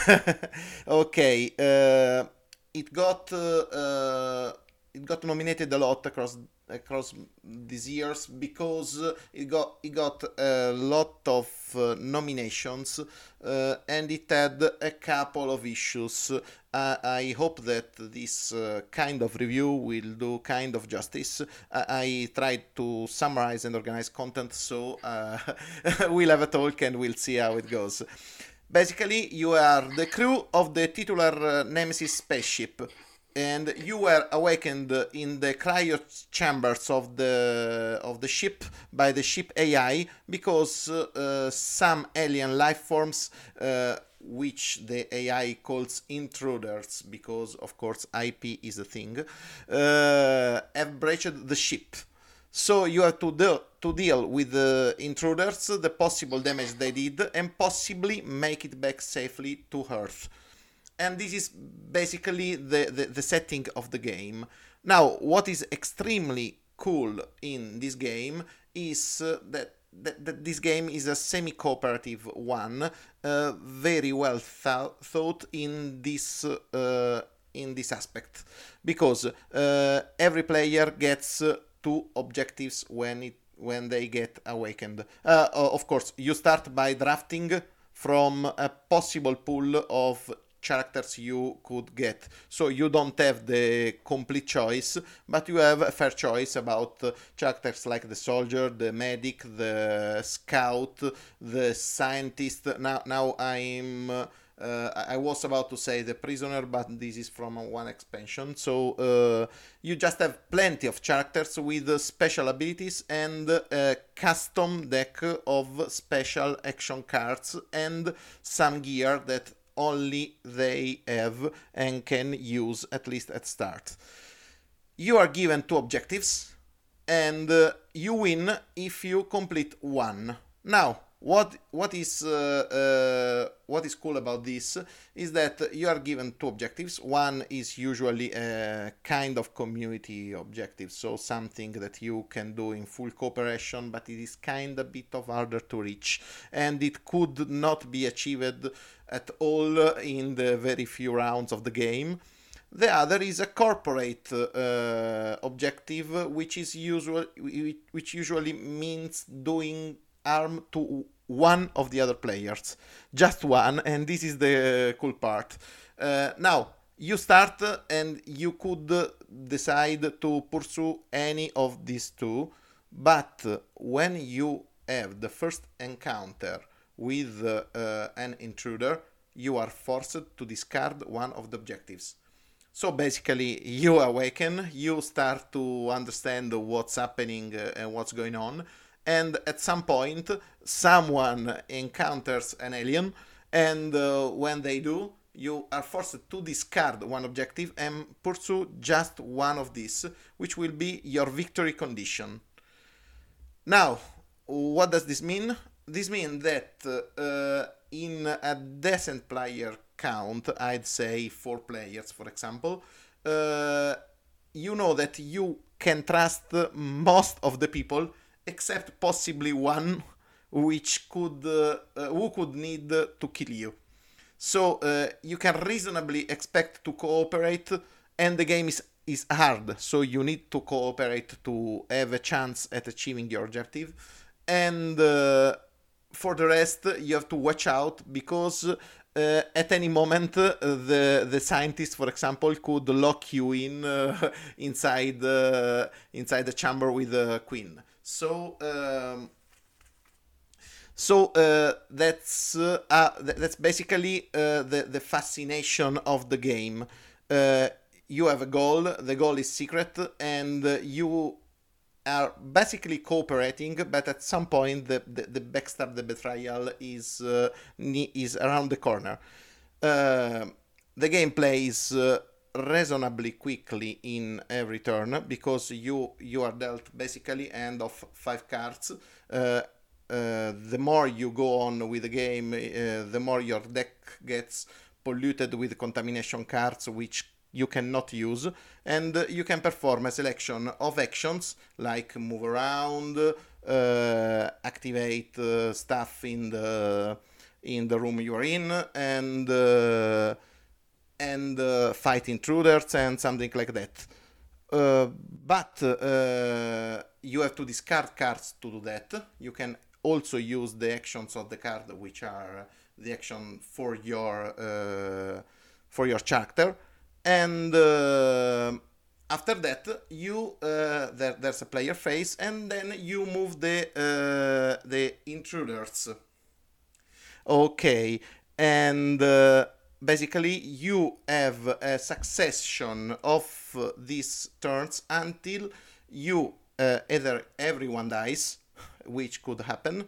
okay, uh, it got uh, uh, it got nominated a lot across across these years because it got it got a lot of uh, nominations uh, and it had a couple of issues. Uh, I hope that this uh, kind of review will do kind of justice. I, I tried to summarize and organize content, so uh, we'll have a talk and we'll see how it goes. Basically, you are the crew of the titular uh, Nemesis spaceship and you were awakened in the cryo chambers of the of the ship by the ship AI because uh, some alien life forms uh, which the AI calls intruders because of course IP is a thing uh, have breached the ship so you have to deal to deal with the intruders the possible damage they did and possibly make it back safely to earth and this is basically the, the, the, setting of the game. Now, what is extremely cool in this game is uh, that, that, that, this game is a semi cooperative one, uh, very well th- thought in this. Uh, in this aspect, because uh, every player gets uh, two objectives when it when they get awakened. Uh, of course, you start by drafting from a possible pool of characters you could get. So you don't have the complete choice, but you have a fair choice about characters like the soldier, the medic, the scout, the scientist. Now, now I'm. Uh, I was about to say the prisoner, but this is from one expansion. So uh, you just have plenty of characters with special abilities and a custom deck of special action cards and some gear that only they have and can use at least at start. You are given two objectives and uh, you win if you complete one. Now, what what is uh, uh, what is cool about this is that you are given two objectives one is usually a kind of community objective so something that you can do in full cooperation but it is kind of bit of harder to reach and it could not be achieved at all in the very few rounds of the game the other is a corporate uh, objective which is usual which usually means doing harm to one of the other players, just one, and this is the cool part. Uh, now you start and you could decide to pursue any of these two, but when you have the first encounter with uh, an intruder, you are forced to discard one of the objectives. So basically, you awaken, you start to understand what's happening uh, and what's going on, and at some point, someone encounters an alien, and uh, when they do, you are forced to discard one objective and pursue just one of these, which will be your victory condition. Now, what does this mean? This means that uh, in a decent player count, I'd say four players, for example, uh, you know that you can trust most of the people except possibly one which could uh, who could need to kill you. So uh, you can reasonably expect to cooperate and the game is is hard. So you need to cooperate to have a chance at achieving your objective. And uh, for the rest you have to watch out because uh, at any moment uh, the the scientist for example could lock you in uh, inside uh, inside the chamber with the queen so um, so uh, that's uh, uh, that's basically the the fascination of the game. You have a goal. The goal is secret, and you are basically cooperating. But at some point, the the, the backstab, the betrayal is is around the corner. the gameplay is reasonably quickly in every turn because you you are dealt basically end of five cards. Uh, uh, the more you go on with the game, uh, the more your deck gets polluted with contamination cards, which you cannot use, and you can perform a selection of actions like move around, uh, activate uh, stuff in the in the room you are in, and and uh, fight intruders and something like that. Uh, but uh, you have to discard cards to do that. You can also use the actions of the card, which are the action for your uh, for your character, and uh, after that you uh, there, there's a player phase, and then you move the the intruders. Okay, and basically you have a succession of uh, these turns until you uh, either everyone dies which could happen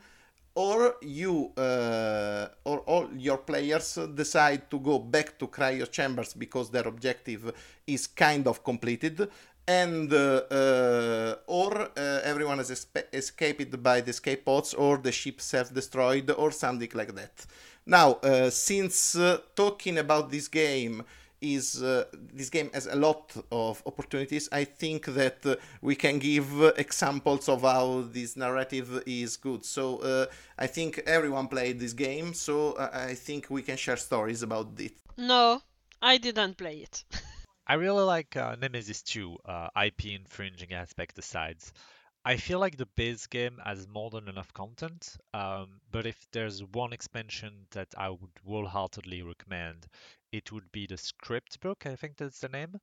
or you uh, or all your players decide to go back to cryo chambers because their objective is kind of completed and uh, uh, or uh, everyone has escaped by the escape pods or the ship self-destroyed or something like that. Now, uh, since uh, talking about this game is uh, this game has a lot of opportunities, I think that uh, we can give examples of how this narrative is good. So uh, I think everyone played this game, so uh, I think we can share stories about it. No, I didn't play it. I really like Nemesis 2, IP infringing aspect aside. I feel like the base game has more than enough content, um, but if there's one expansion that I would wholeheartedly recommend, it would be the script book, I think that's the name,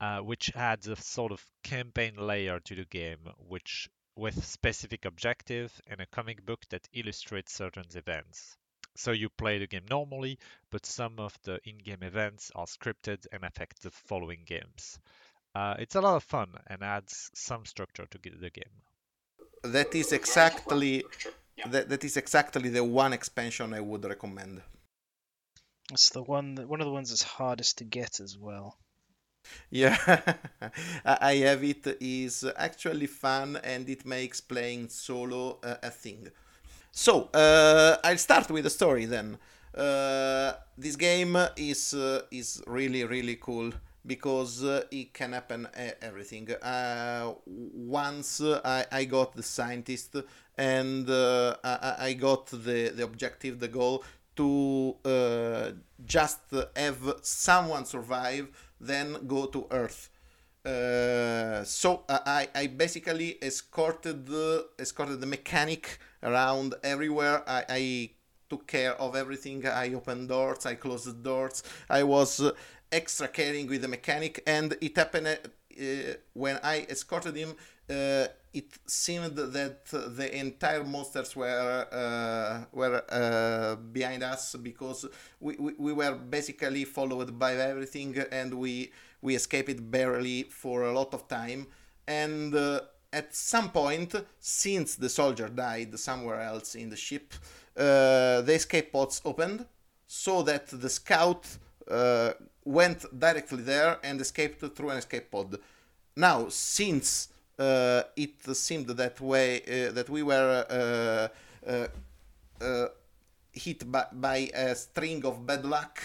uh, which adds a sort of campaign layer to the game, which with specific objective and a comic book that illustrates certain events. So you play the game normally, but some of the in-game events are scripted and affect the following games. Uh, it's a lot of fun and adds some structure to the game. That is exactly that, that is exactly the one expansion I would recommend. It's the one that, one of the ones that's hardest to get as well. Yeah, I have it. is actually fun and it makes playing solo uh, a thing. So uh, I'll start with the story then. Uh, this game is uh, is really really cool because uh, it can happen everything. Uh, once I, I got the scientist and I, I got the, the objective, the goal to uh, just have someone survive, then go to Earth. Uh, so I, I basically escorted the, escorted the mechanic around everywhere. I, I took care of everything. I opened doors, I closed the doors. I was uh, extra caring with the mechanic, and it happened uh, when I escorted him. Uh, it seemed that the entire monsters were uh, were uh, behind us because we, we, we were basically followed by everything, and we we escaped barely for a lot of time. And uh, at some point, since the soldier died somewhere else in the ship, uh, the escape pods opened so that the scout uh, went directly there and escaped through an escape pod. Now, since it seemed that way uh, that we were uh, hit by, by, a string of bad luck,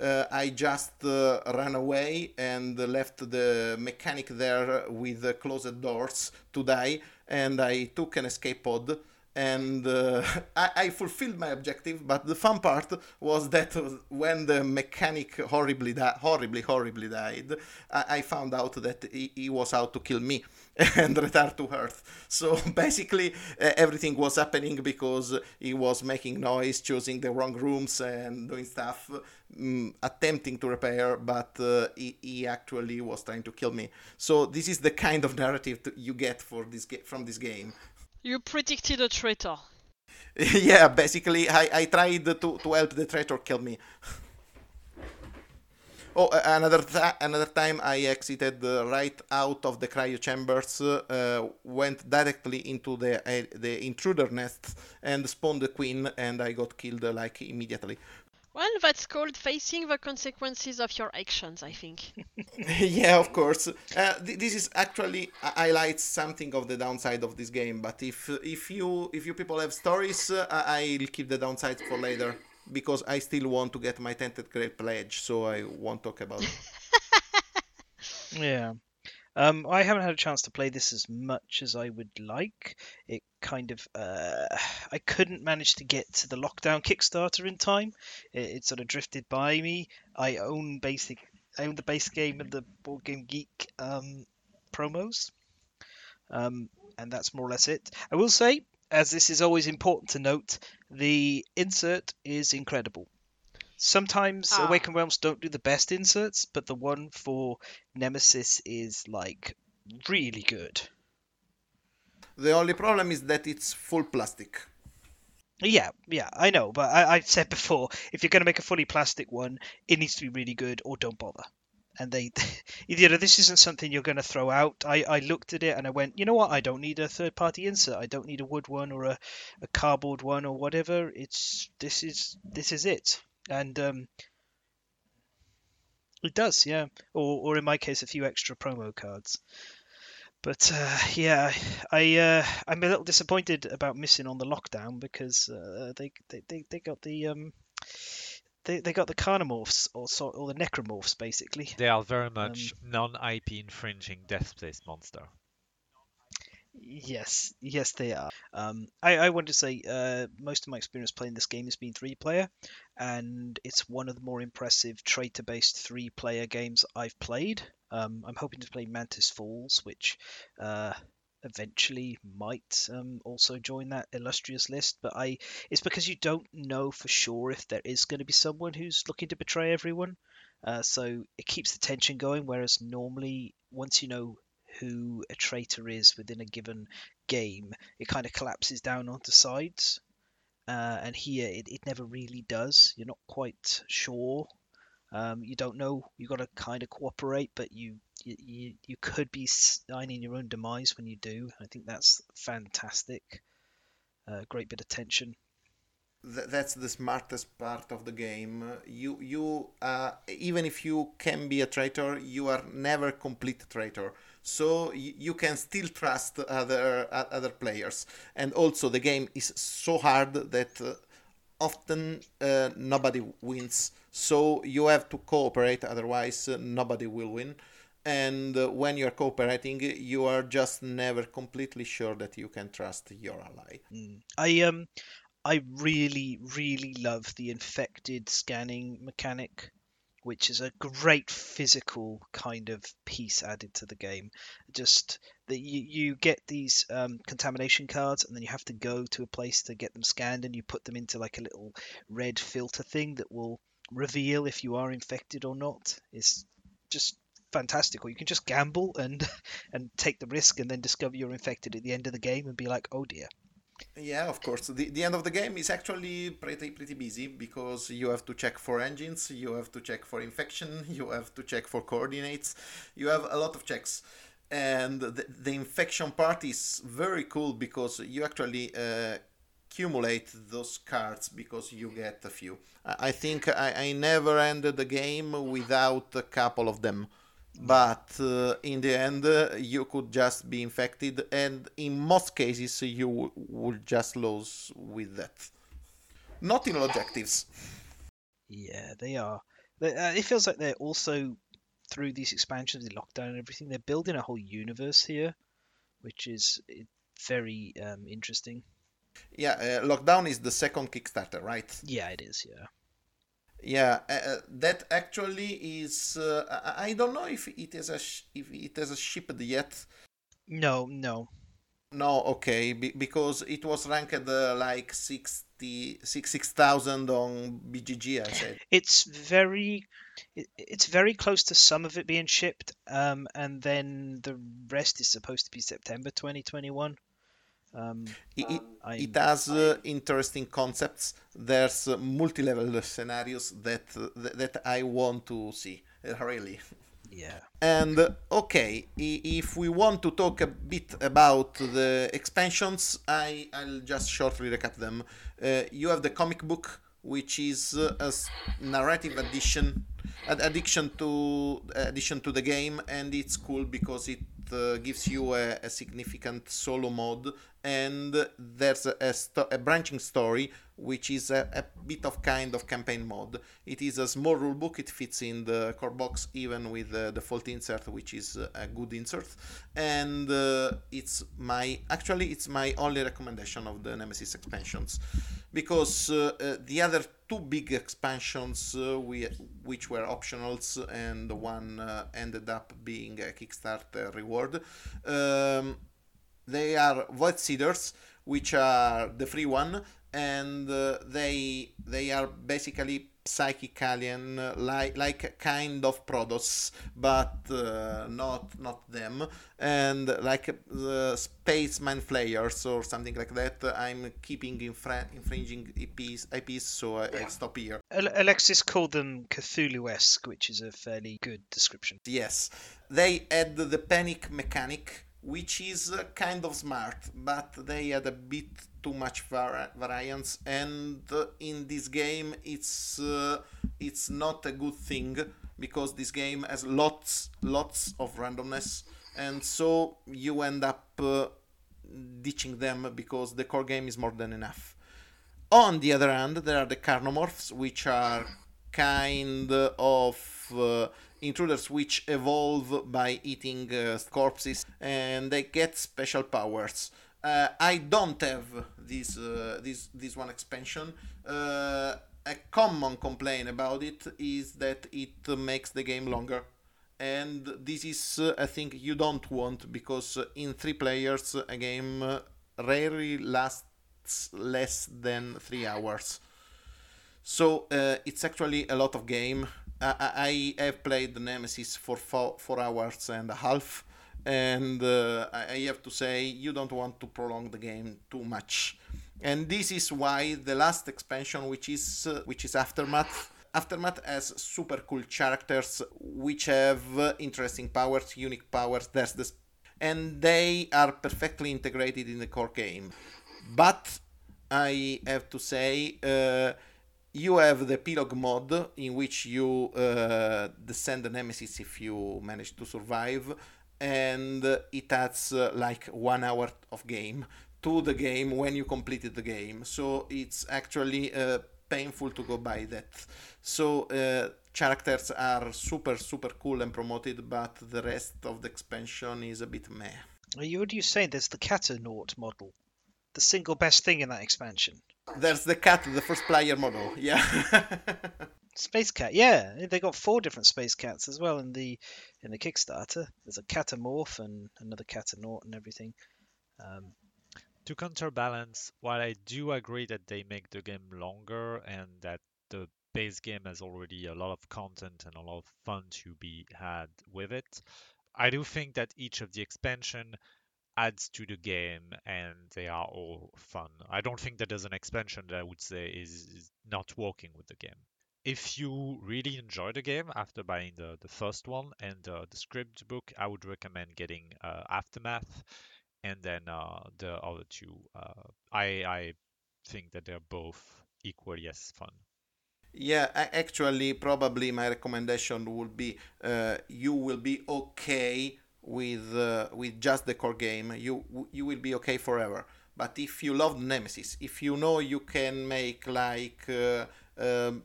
uh, I just uh, ran away and left the mechanic there with the closed doors to die, and I took an escape pod and uh, I, I, fulfilled my objective. But the fun part was that when the mechanic horribly, di- horribly, horribly died, I, I found out that he, he, was out to kill me and return to Earth. So basically, uh, everything was happening because he was making noise, choosing the wrong rooms, and doing stuff, um, attempting to repair, but uh, he, he, actually was trying to kill me. So this is the kind of narrative you get for this ga- from this game. You predicted a traitor. yeah, basically, I, I tried to, to help the traitor kill me. Oh, another th- another time I exited uh, right out of the cryo chambers, uh, went directly into the uh, the intruder nest and spawned the queen, and I got killed like immediately. Well, that's called facing the consequences of your actions, I think. yeah, of course. Uh, th- this is actually highlights something of the downside of this game. But if if you if you people have stories, uh, I'll keep the downsides for later because I still want to get my Tainted Grail pledge, so I won't talk about it. yeah. Um, I haven't had a chance to play this as much as I would like. It kind of, uh, I couldn't manage to get to the lockdown Kickstarter in time. It, it, sort of drifted by me. I own basic, I own the base game and the Board Game Geek um, promos, um, and that's more or less it. I will say, as this is always important to note, the insert is incredible. Sometimes ah. Awakened Realms don't do the best inserts, but the one for Nemesis is like really good. The only problem is that it's full plastic. Yeah, yeah, I know, but I, I said before, if you're going to make a fully plastic one, it needs to be really good, or don't bother. And they, you know, this isn't something you're going to throw out. I, I looked at it and I went, you know what? I don't need a third party insert. I don't need a wood one or a, a cardboard one or whatever. It's this is this is it and um, it does, yeah. Or, or in my case, a few extra promo cards. But uh, yeah, I uh, I'm a little disappointed about missing on the lockdown because uh, they, they, they they got the um they, they got the carnomorphs or so, or the necromorphs basically. They are very much um, non-IP infringing Dead Space monster. Yes, yes, they are. Um, I, I want to say uh, most of my experience playing this game has been three player, and it's one of the more impressive traitor based three player games I've played. Um, I'm hoping to play Mantis Falls, which uh, eventually might um, also join that illustrious list. But I, it's because you don't know for sure if there is going to be someone who's looking to betray everyone. Uh, so it keeps the tension going. Whereas normally, once you know who a traitor is within a given game, it kind of collapses down onto sides. Uh, and here it, it never really does. You're not quite sure. Um, you don't know. You've got to kind of cooperate, but you, you you could be signing your own demise when you do. I think that's fantastic. Uh, great bit of tension. that's the smartest part of the game. You you uh, even if you can be a traitor, you are never complete traitor so you can still trust other other players and also the game is so hard that uh, often uh, nobody wins. So you have to cooperate otherwise uh, nobody will win. And uh, when you're cooperating you are just never completely sure that you can trust your ally. Mm. i um i really really love the infected scanning mechanic which is a great physical kind of piece added to the game. Just that you, you get these um, contamination cards, and then you have to go to a place to get them scanned, and you put them into like a little red filter thing that will reveal if you are infected or not. It's just fantastic. Or you can just gamble and and take the risk, and then discover you're infected at the end of the game, and be like, oh dear. Yeah, of course. The, the end of the game is actually pretty pretty busy because you have to check for engines, you have to check for infection, you have to check for coordinates, you have a lot of checks. And the, the infection part is very cool because you actually uh, accumulate those cards because you get a few. I, I think I, I never ended the game without a couple of them but uh, in the end uh, you could just be infected and in most cases you w- would just lose with that not in all objectives Yeah, they are. Uh, it feels like they're also through these expansions, the lockdown and everything. They're building a whole universe here, which is eh, very um, interesting. yeah uh, lockdown is the second kickstarter right Yeah, it is. Yeah. Yeah uh, uh, that actually is uh, I, I don't know if it is a sh- if it has a shipped yet No, no. no okay be- because it was ranked uh, like 60 6000 on bgg i said It's very, it's very close to some of it being shipped, um, and then the rest is supposed to be September 2021. Um, it, it, I, it has uh, interesting concepts. There's uh, multi-level scenarios that uh, that i want to see uh, really. Yeah. and uh, okay i- if we want to talk a bit about the expansions i i'll just shortly recap them. Uh, you have the comic book which is uh, a s- narrative addition ad- addition to addition to the game and it's cool because it uh, gives you a, a significant solo mode and there's a, a, sto- a branching story which is a, a bit of kind of campaign mode. It is a small rulebook. It fits in the core box even with the default insert which is a good insert. And uh, it's my actually it's my only recommendation of the nemesis expansions. Because uh, uh, the other two big expansions uh, we, which were optionals and the one uh, ended up being a kickstarter reward um, they are void seeders which are the free one and uh, they they are basically psychic alien uh, like like kind of Protoss but uh, not not them. And like the spaceman flayers or something like that i'm keeping infra- infringing IPs, IPs so I, I stop here. Alexis called them Cthulhu-esque, which is a fairly good description. Yes, they add the panic mechanic, which is uh, kind of smart, but they had a bit too much var- variance, and uh, in this game, it's uh, it's not a good thing because this game has lots lots of randomness, and so you end up uh, ditching them because the core game is more than enough. On the other hand, there are the carnomorphs, which are kind of uh, intruders which evolve by eating uh, corpses and they get special powers. Uh, I don't have this uh, this this one expansion. Uh, a common complaint about it is that it makes the game longer, and this is uh, a thing you don't want because uh, in three players a game uh, rarely lasts less than three hours. So uh, it's actually a lot of game. I, I have played the Nemesis for four, four hours and a half, and uh, I I have to say you don't want to prolong the game too much. And this is why the last expansion, which is uh, which is Aftermath, Aftermath has super cool characters which have uh, interesting powers, unique powers. There's this, and they are perfectly integrated in the core game. But I have to say, uh, you have the epilogue mod in which you uh, descend the nemesis if you manage to survive, and it adds uh, like one hour of game to the game when you completed the game. So it's actually uh, painful to go by that. So uh, characters are super super cool and promoted, but the rest of the expansion is a bit meh. You, would you say There's the Catanaut model, the single best thing in that expansion. There's the cat, the first player model. Yeah. Space Cat, yeah, they got four different Space Cats as well in the in the Kickstarter. There's a Catamorph and another Catanaut and everything. Um, To counterbalance, while I do agree that they make the game longer and that the base game has already a lot of content and a lot of fun to be had with it, I do think that each of the expansion adds to the game and they are all fun. I don't think that there's an expansion that I would say is, is not working with the game. If you really enjoy the game after buying the, the first one and uh, the script book, I would recommend getting uh, Aftermath and then uh, the other two. Uh, I I think that they're both equally as fun. Yeah, actually, probably my recommendation would be uh, you will be okay with uh, with just the core game. You you will be okay forever. But if you love Nemesis, if you know you can make like uh, um,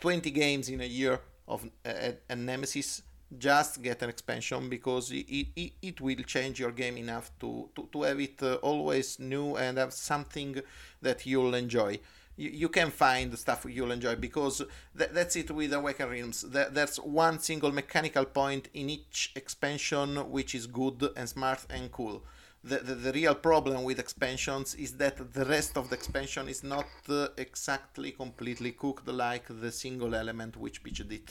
20 games in a year of a, a Nemesis, just get an expansion because it, it, it will change your game enough to, to, to have it uh, always new and have something that you'll enjoy you, you can find stuff you'll enjoy because th- that's it with Awaken Realms. Th- there's one single mechanical point in each expansion which is good and smart and cool. The, the, the real problem with expansions is that the rest of the expansion is not uh, exactly completely cooked like the single element which Peach did.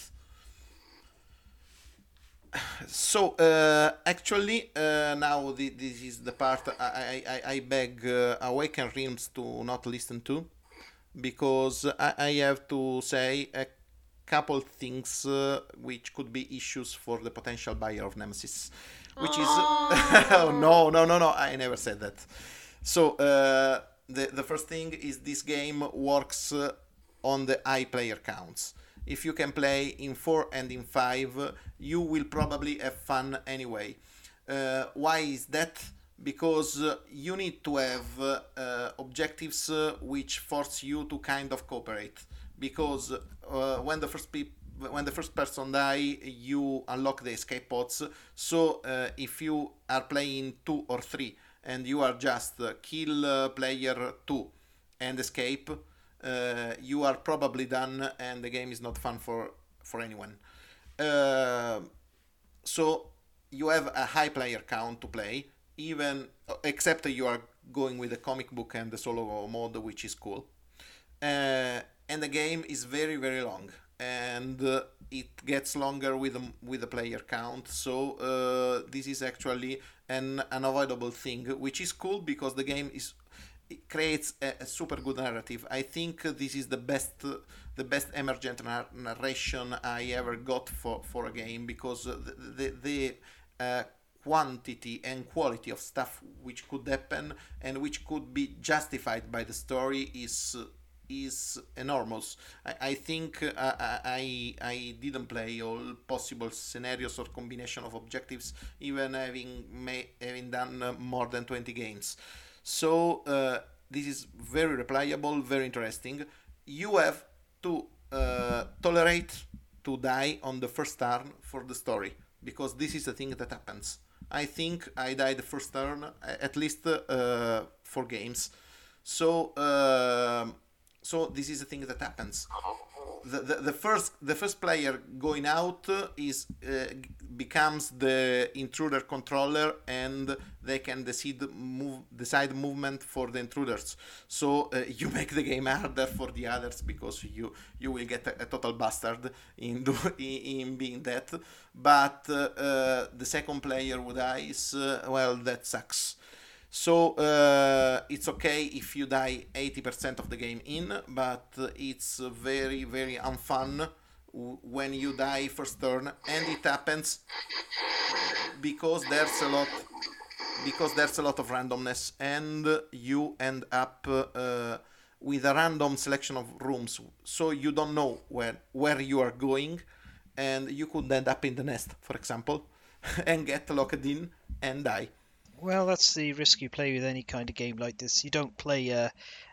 So uh, actually, uh, now the, this is the part I, I, I beg uh, Awaken Realms to not listen to because I, I have to say a couple things uh, which could be issues for the potential buyer of Nemesis, which is oh, no no no no I never said that. So uh, the the first thing is this game works uh, on the high player counts. If you can play in four and in five, you will probably have fun anyway. Uh, why is that? Because uh, you need to have uh, uh, objectives which force you to kind of cooperate. Because when the first pe- when the first person die you unlock the escape pods. So if you are playing two or three and you are just kill player two and escape uh, you are probably done and the game is not fun for for anyone. Uh, so you have a high player count to play even except that you are going with the comic book and the solo mode which is cool. Uh, and the game is very very long. And uh, it gets longer with the, with the player count. So uh, this is actually an unavoidable thing which is cool because the game is it creates a, a super good narrative. I think this is the best the best emergent nar- narration i ever got for for a game because the the, the uh, quantity and quality of stuff which could happen and which could be justified by the story is is enormous. I, I think uh, I I didn't play all possible scenarios or combination of objectives, even having may, having done uh, more than twenty games. So uh, this is very replayable, very interesting. You have to uh, tolerate to die on the first turn for the story because this is the thing that happens. I think I died the first turn at least uh, four games. So uh, so this is the thing that happens. The, the, the first the first player going out is uh, becomes the intruder controller and they can decide move decide movement for the intruders. So uh, you make the game harder for the others because you you will get a, a total bastard in do, in, in being that. But uh, uh, the second player who dies uh, well that sucks so uh, it's okay if you die 80% of the game in, but it's very, very unfun when you die first turn, and it happens because there's a lot because there's a lot of randomness, and you end up uh, with a random selection of rooms, so you don't know where where you are going, and you could end up in the nest, for example, and get locked in and die. Well, that's the risk you play with any kind of game like this. You don't play uh,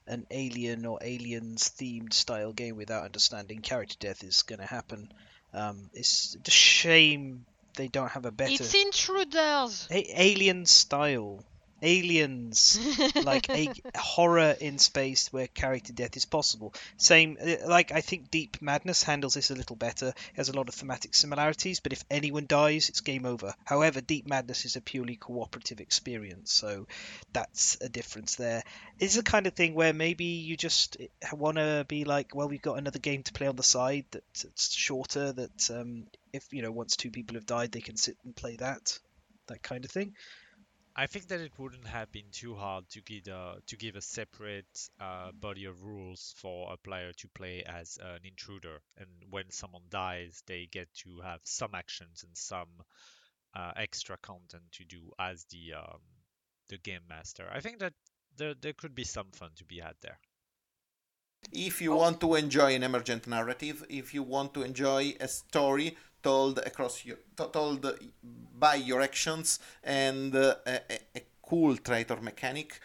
an Alien or Aliens themed style game without understanding character death is going to happen. Um, it's a shame they don't have a better It's intruders. a- Alien style aliens, like a horror in space where character death is possible. Same, uh, like I think Deep Madness handles this a little better. It has a lot of thematic similarities, but if anyone dies, it's game over. However, Deep Madness is a purely cooperative experience, so that's a difference there. It's the kind of thing where maybe you just want to be like, well, we've got another game to play on the side that's shorter. That um, if you know once two people have died, they can sit and play that, that kind of thing. I think that it wouldn't have been too hard to give a, to give a separate uh, body of rules for a player to play as an intruder, and when someone dies, they get to have some actions and some uh, extra content to do as the um, the game master. I think that there there could be some fun to be had there. If you want to enjoy an emergent narrative, if you want to enjoy a story told across your told by your actions and uh, a, a, cool traitor mechanic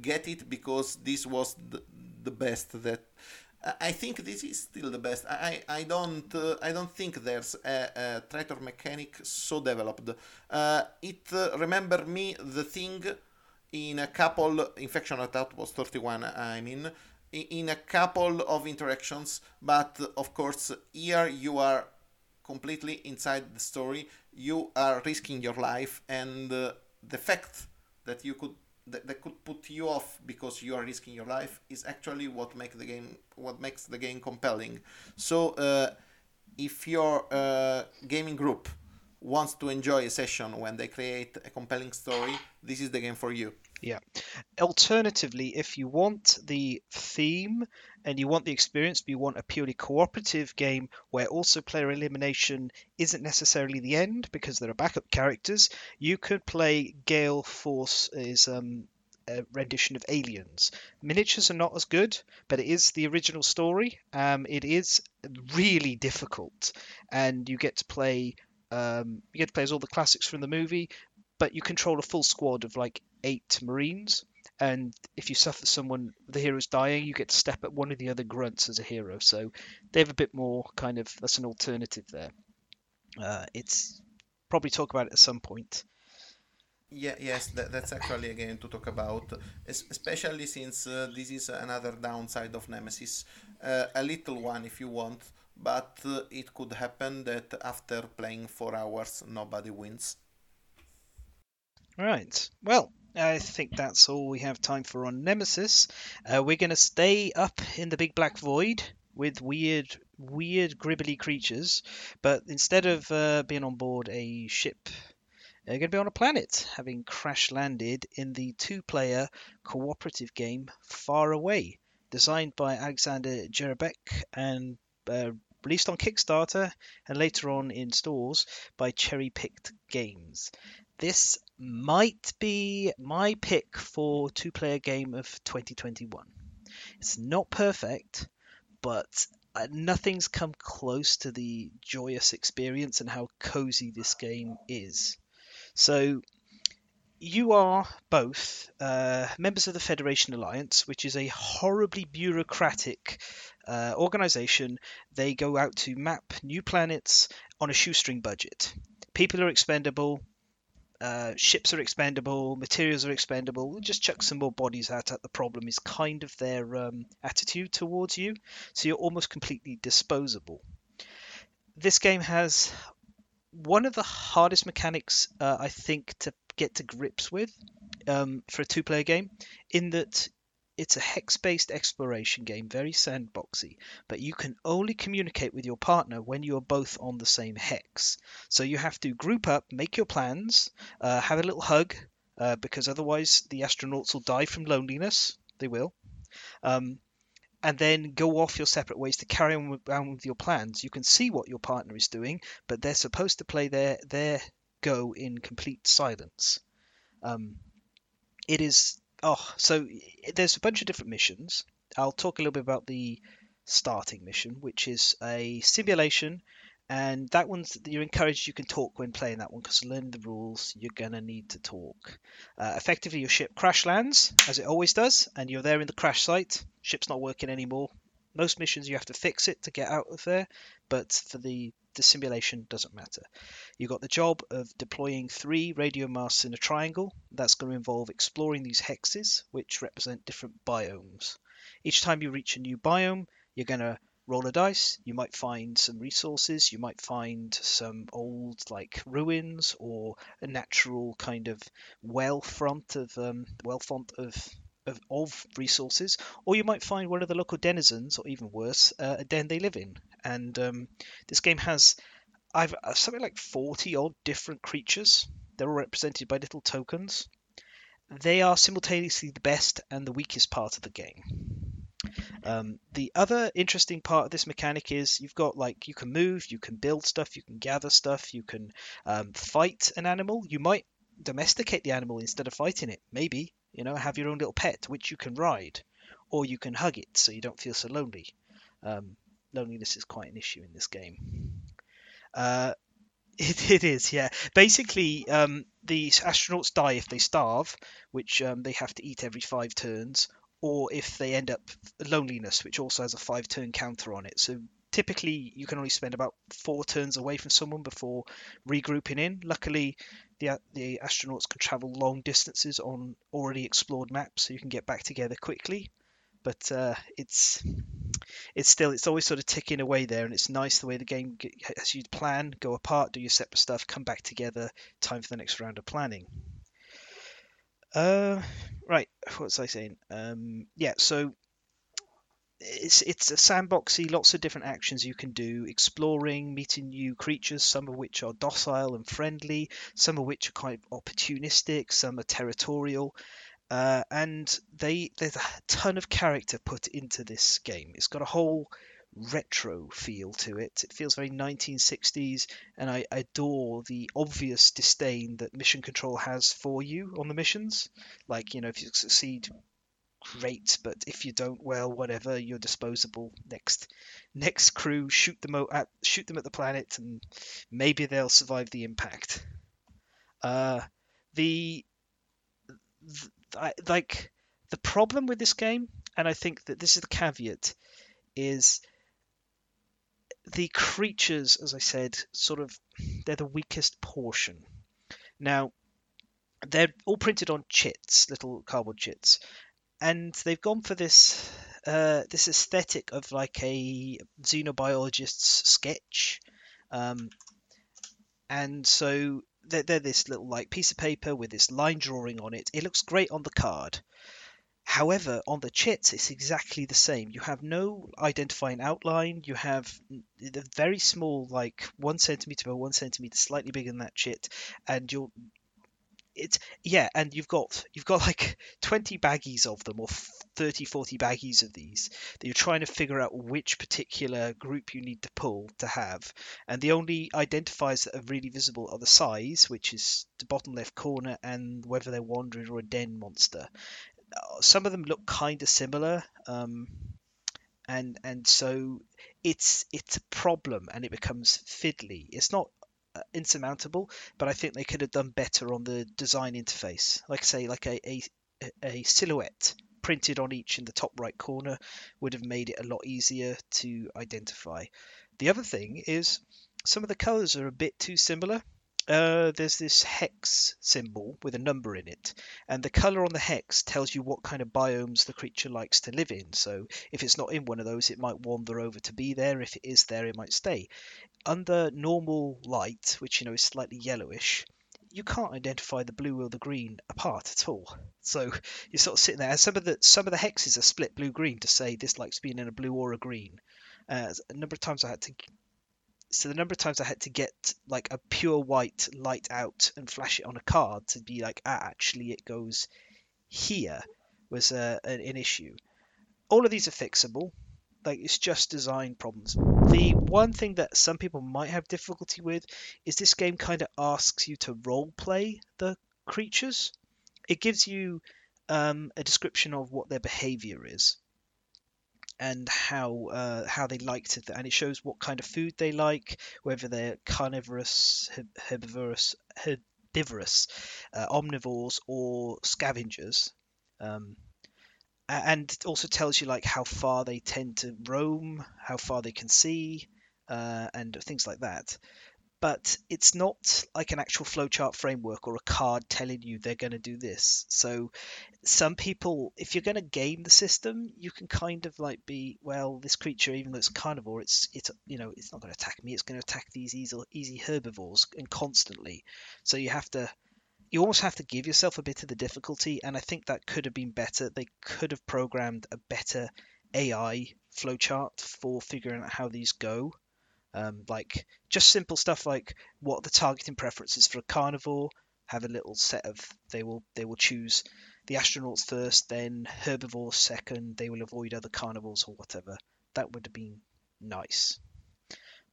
get it because this was the, the best that I think this is still the best. I I don't uh, I don't think there's a, a traitor mechanic so developed. Uh, it uh, remember me the thing in a couple Infection at Outpost 31 I mean in a couple of interactions but of course here you are completely inside the story, you are risking your life, and uh, the fact that you could that, that could put you off because you are risking your life is actually what makes the game what makes the game compelling. So, uh, if your uh, gaming group wants to enjoy a session when they create a compelling story, this is the game for you. Yeah. Alternatively, if you want the theme and you want the experience, but you want a purely cooperative game where also player elimination isn't necessarily the end because there are backup characters, you could play Gale Force's um, a rendition of Aliens. Miniatures are not as good, but it is the original story. Um, it is really difficult, and you get to play. Um, you get to play as all the classics from the movie, but you control a full squad of like eight Marines and if you suffer someone the hero's dying you get to step at one of the other grunts as a hero. So they have a bit more kind of that's an alternative there. Uh, it's probably talk about it at some point. Yeah yes that, that's actually again to talk about especially since uh, this is another downside of nemesis. Uh, a little one if you want but uh, it could happen that after playing four hours nobody wins. Right. Well I think that's all we have time for on Nemesis. Uh, we're going to stay up in the big black void with weird, weird, gribbly creatures, but instead of uh, being on board a ship, they're going to be on a planet, having crash landed in the two player cooperative game Far Away, designed by Alexander Jerebek and uh, released on Kickstarter and later on in stores by Cherry Picked Games. This might be my pick for two player game of 2021. It's not perfect, but uh, nothing's come close to the joyous experience and how cozy this game is. So, you are both uh, members of the Federation Alliance, which is a horribly bureaucratic uh, organization. They go out to map new planets on a shoestring budget. People are expendable, uh, ships are expendable, materials are expendable. We'll just chuck some more bodies out at the problem is kind of their um, attitude towards you. So you're almost completely disposable. This game has one of the hardest mechanics uh, I think to get to grips with um, for a two-player game, in that it's a hex based exploration game, very sandboxy, but you can only communicate with your partner when you are both on the same hex. So you have to group up, make your plans, uh, have a little hug, uh, because otherwise the astronauts will die from loneliness. They will. Um, and then go off your separate ways to carry on with, on with your plans. You can see what your partner is doing, but they're supposed to play their, their go in complete silence. Um, it is oh, so there's a bunch of different missions. I'll talk a little bit about the starting mission, which is a simulation, and that one's you're encouraged. You can talk when playing that one because learning the rules, you're gonna need to talk. Uh, effectively, your ship crash lands as it always does, and you're there in the crash site. Ship's not working anymore. Most missions you have to fix it to get out of there, but for the the simulation doesn't matter. You've got the job of deploying three radio masts in a triangle. That's going to involve exploring these hexes, which represent different biomes. Each time you reach a new biome, you're going to roll a dice. You might find some resources. You might find some old like ruins or a natural kind of well front of um, well font of of, of resources, or you might find one of the local denizens, or even worse, uh, a den they live in. And um, this game has I've uh, something like 40 odd different creatures. They're all represented by little tokens. They are simultaneously the best and the weakest part of the game. Um, the other interesting part of this mechanic is you've got like you can move, you can build stuff, you can gather stuff, you can um, fight an animal. You might domesticate the animal instead of fighting it. Maybe you know have your own little pet which you can ride, or you can hug it so you don't feel so lonely. Um, loneliness is quite an issue in this game. Uh, it, it is, yeah. Basically, um, astronauts die if they starve, which um, they have to eat every five turns, or if they end up loneliness, which also has a five turn counter on it. So typically, you can only spend about four turns away from someone before regrouping in. Luckily, the the astronauts can travel long distances on already explored maps, so you can get back together quickly. But uh, it's it's still it's always sort of ticking away there, and it's nice the way the game as you plan, go apart, do your separate stuff, come back together, time for the next round of planning. Uh, right, what was I saying? Um, yeah, so it's it's a sandboxy, lots of different actions you can do, exploring, meeting new creatures, some of which are docile and friendly, some of which are quite opportunistic, some are territorial. Uh, and they there's a ton of character put into this game. It's got a whole retro feel to it. It feels very 1960s, and I adore the obvious disdain that Mission Control has for you on the missions. Like, you know, if you succeed, great, but if you don't, well, whatever, you're disposable. Next, next crew, shoot them at shoot them at the planet, and maybe they'll survive the impact. Uh, the I, like the problem with this game, and I think that this is the caveat, is the creatures, as I said, sort of they're the weakest portion. Now, they're all printed on chits, little cardboard chits, and they've gone for this uh, this aesthetic of like a xenobiologist's sketch, um, and so they're, they're this little like piece of paper with this line drawing on it. It looks great on the card. However, on the chits, it's exactly the same. You have no identifying outline. You have the very small, like one centimeter by one centimeter, slightly bigger than that chit, and you're it's yeah and you've got you've got like 20 baggies of them or 30 40 baggies of these that you're trying to figure out which particular group you need to pull to have. And the only identifiers that are really visible are the size which is the bottom left corner and whether they're wandering or a den monster. Uh, some of them look kind of similar um, and and so it's it's a problem and it becomes fiddly. It's not insurmountable, but I think they could have done better on the design interface. Like I say, like a, a, a silhouette printed on each in the top right corner would have made it a lot easier to identify. The other thing is some of the colors are a bit too similar. Uh, there's this hex symbol with a number in it, and the color on the hex tells you what kind of biomes the creature likes to live in. So if it's not in one of those, it might wander over to be there. If it is there, it might stay under normal light, which you know is slightly yellowish, you can't identify the blue or the green apart at all. So you're sort of sitting there, and some of the some of the hexes are split blue green to say this likes being in a blue or a green. Uh, a number of times I had to, so the number of times I had to get like a pure white light out and flash it on a card to be like, ah, actually it goes here was uh, an, an issue. All of these are fixable like it's just design problems. The one thing that some people might have difficulty with is this game kind of asks you to role play the creatures. It gives you um, a description of what their behavior is and how uh, how they like to, and it shows what kind of food they like, whether they're carnivorous, herbivorous, herbivorous, uh, omnivores, or scavengers. Um, and it also tells you like how far they tend to roam, how far they can see, uh, and things like that. But it's not like an actual flowchart framework or a card telling you they're going to do this. So some people, if you're going to game the system, you can kind of like be, well, this creature, even though it's carnivore, it's it's you know it's not going to attack me. It's going to attack these easy easy herbivores and constantly. So you have to you almost have to give yourself a bit of the difficulty, and I think that could have been better. They could have programmed a better AI flowchart for figuring out how these go. Um, like just simple stuff like what the targeting preferences for a carnivore. Have a little set of they will they will choose the astronauts first, then herbivores second. They will avoid other carnivores or whatever. That would have been nice.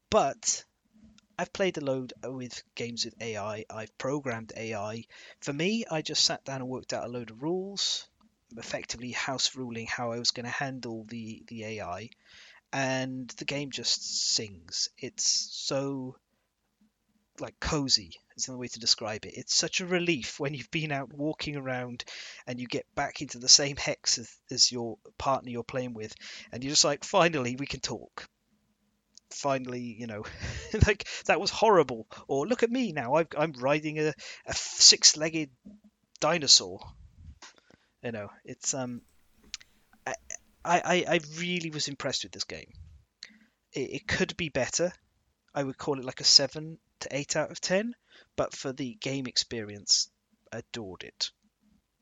But I've played a load with games with AI. I've programmed AI. For me, I just sat down and worked out a load of rules, effectively house ruling how I was going to handle the the AI, and the game just sings. It's so like cozy is the only way to describe it. It's such a relief when you've been out walking around and you get back into the same hex as, as your partner you're playing with, and you're just like, finally, we can talk finally, you know, like that was horrible. Or look at me now, i am riding a, a six-legged dinosaur. You know, it's um, I, I I really was impressed with this game. It, it could be better. I would call it like a seven to eight out of ten, but for the game experience, I adored it.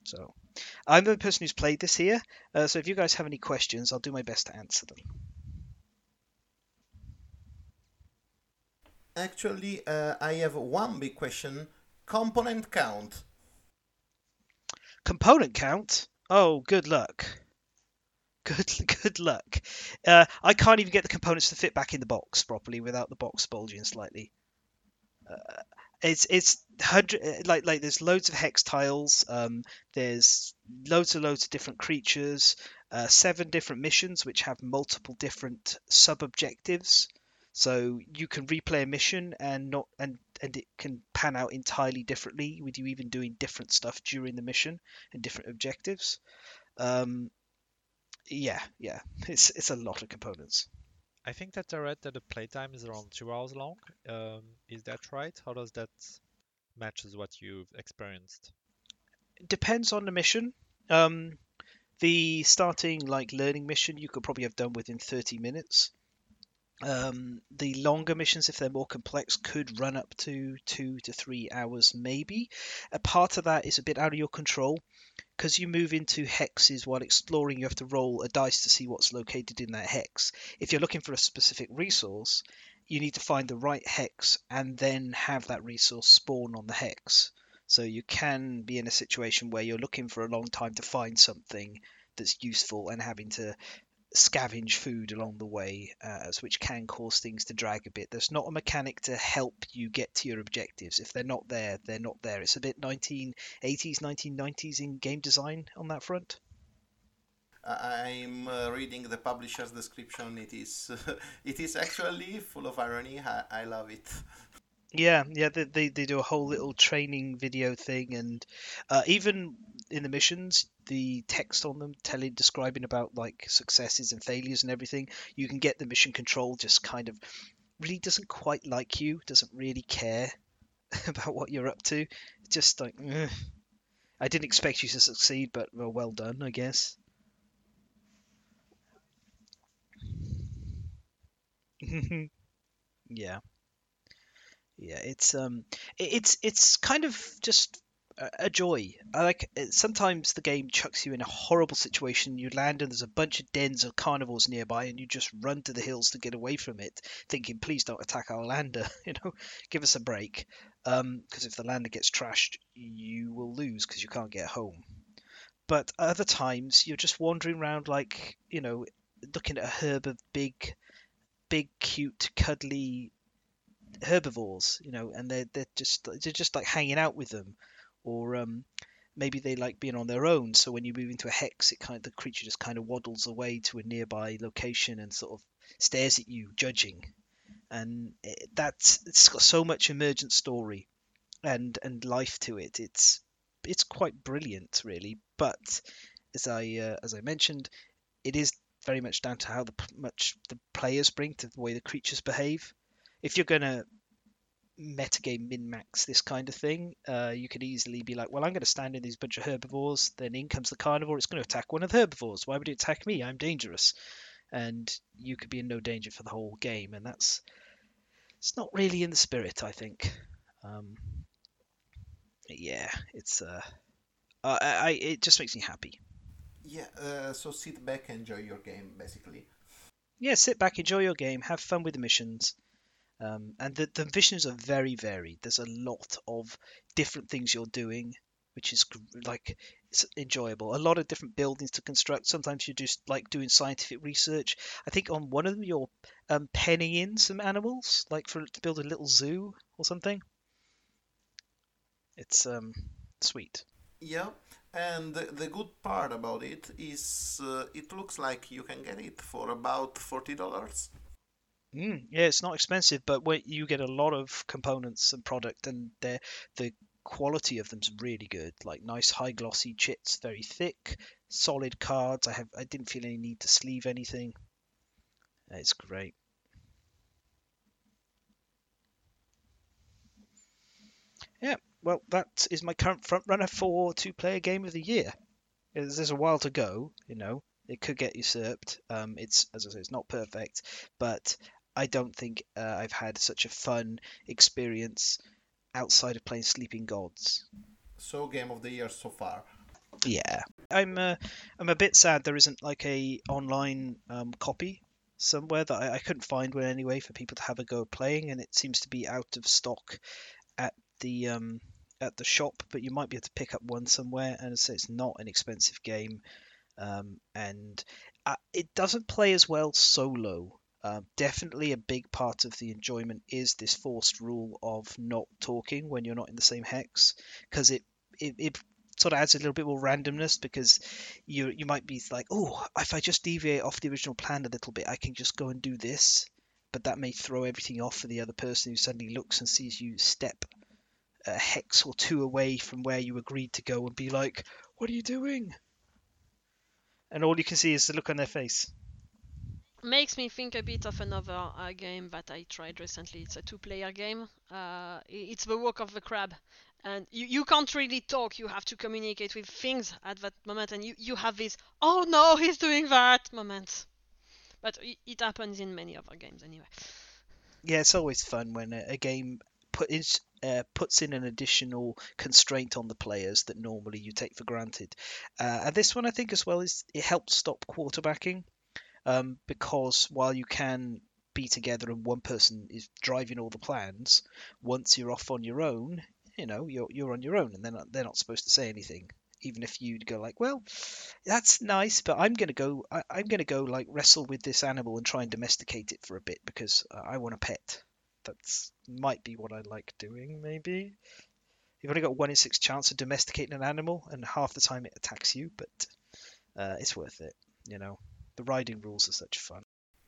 So, I'm the person who's played this here. Uh, so if you guys have any questions, I'll do my best to answer them. Actually, uh, I have one big question. Component count. Component count? Oh, good luck. Good, good luck. Uh, I can't even get the components to fit back in the box properly without the box bulging slightly. Uh, it's it's hundred like like there's loads of hex tiles. Um, there's loads and loads of different creatures. Uh, seven different missions which have multiple different sub objectives. So you can replay a mission and not and and it can pan out entirely differently with you even doing different stuff during the mission and different objectives. Um, yeah, yeah, it's it's a lot of components. I think that I read that the playtime is around two hours long. Um, is that right? How does that matches what you've experienced? It depends on the mission. Um, the starting like learning mission you could probably have done within 30 minutes. Um, the longer missions, if they're more complex, could run up to two to three hours, maybe. A part of that is a bit out of your control. Because you move into hexes while exploring, you have to roll a dice to see what's located in that hex. If you're looking for a specific resource, you need to find the right hex and then have that resource spawn on the hex. So you can be in a situation where you're looking for a long time to find something that's useful and having to scavenge food along the way, uh, which can cause things to drag a bit. There's not a mechanic to help you get to your objectives. If they're not there, they're not there. It's a bit 1980s, 1990s in game design on that front. I'm uh, reading the publisher's description. It is, it is actually full of irony. I, I love it. Yeah, yeah, they, they, they do a whole little training video thing, and uh, even in the missions, the text on them telling describing about like successes and failures and everything, you can get the mission control just kind of really doesn't quite like you, doesn't really care about what you're up to. just like, Ugh. I didn't expect you to succeed, but well, well done, I guess. yeah yeah it's um it's it's kind of just a joy. I like sometimes the game chucks you in a horrible situation. You land and there's a bunch of dens of carnivores nearby and you just run to the hills to get away from it thinking please don't attack our lander you know? Give us a break. Because um, if the lander gets trashed you will lose because you can't get home. But other times you're just wandering around like you know looking at a herb of big big cute cuddly herbivores, you know, and they're they're just they're just like hanging out with them, or um, maybe they like being on their own. So when you move into a hex, it kind of the creature just kind of waddles away to a nearby location and sort of stares at you, judging, and it, that's it's got so much emergent story and and life to it. It's it's quite brilliant, really, but as I uh, as I mentioned, it is very much down to how the, much the players bring to the way the creatures behave. If you're gonna metagame min max this kind of thing, uh, you could easily be like, well, I'm going to stand in these bunch of herbivores. Then in comes the carnivore. It's going to attack one of the herbivores. Why would it attack me? I'm dangerous, and you could be in no danger for the whole game. And that's it's not really in the spirit, I think. Um, yeah, it's uh, I, I it just makes me happy. Yeah, uh, so sit back, enjoy your game, basically. Yeah, sit back, enjoy your game, have fun with the missions. Um, and the, the missions are very varied. There's a lot of different things you're doing, which is like it's enjoyable. A lot of different buildings to construct. Sometimes you're just like doing scientific research. I think on one of them you're um, penning in some animals, like for to build a little zoo or something. It's um sweet. Yeah, and the, good part about it is uh, it looks like you can get it for about forty dollars. Mm, yeah, it's not expensive, but you get a lot of components and product, and the the quality of them's really good. Like nice high glossy chits, very thick, solid cards. I have I didn't feel any need to sleeve anything. It's great. Yeah, well, that is my current front runner for two player game of the year. There's a while to go, you know. It could get usurped. Um, it's as I say, it's not perfect, but I don't think uh, I've had such a fun experience outside of playing Sleeping Gods. So game of the year so far. Yeah, I'm uh, I'm a bit sad there isn't like a online um, copy somewhere that I, I couldn't find one anyway for people to have a go playing, and it seems to be out of stock at the um, at the shop. But you might be able to pick up one somewhere, and so it's not an expensive game, um, and uh, it doesn't play as well solo. Uh, definitely a big part of the enjoyment is this forced rule of not talking when you're not in the same hex because it, it it sort of adds a little bit more randomness because you you might be like oh if I just deviate off the original plan a little bit I can just go and do this but that may throw everything off for the other person who suddenly looks and sees you step a hex or two away from where you agreed to go and be like what are you doing? And all you can see is the look on their face makes me think a bit of another uh, game that I tried recently. It's a two-player game. Uh, it's the Walk of the Crab, and you, you can't really talk. You have to communicate with things at that moment, and you, you have this "oh no, he's doing that" moment. But it happens in many other games anyway. yeah, it's always fun when a, a game put uh, puts in an additional constraint on the players that normally you take for granted. Uh, and this one, I think, as well, is it helps stop quarterbacking um, because while you can be together and one person is driving all the plans, once you're off on your own, you know, you're you're on your own, and they're not they're not supposed to say anything. Even if you'd go like, well, that's nice, but I'm gonna go. I, I'm gonna go like wrestle with this animal and try and domesticate it for a bit because uh, I want a pet. That's might be what I like doing. Maybe you've only got one in six chance of domesticating an animal, and half the time it attacks you, but uh, it's worth it. You know, the riding rules are such fun.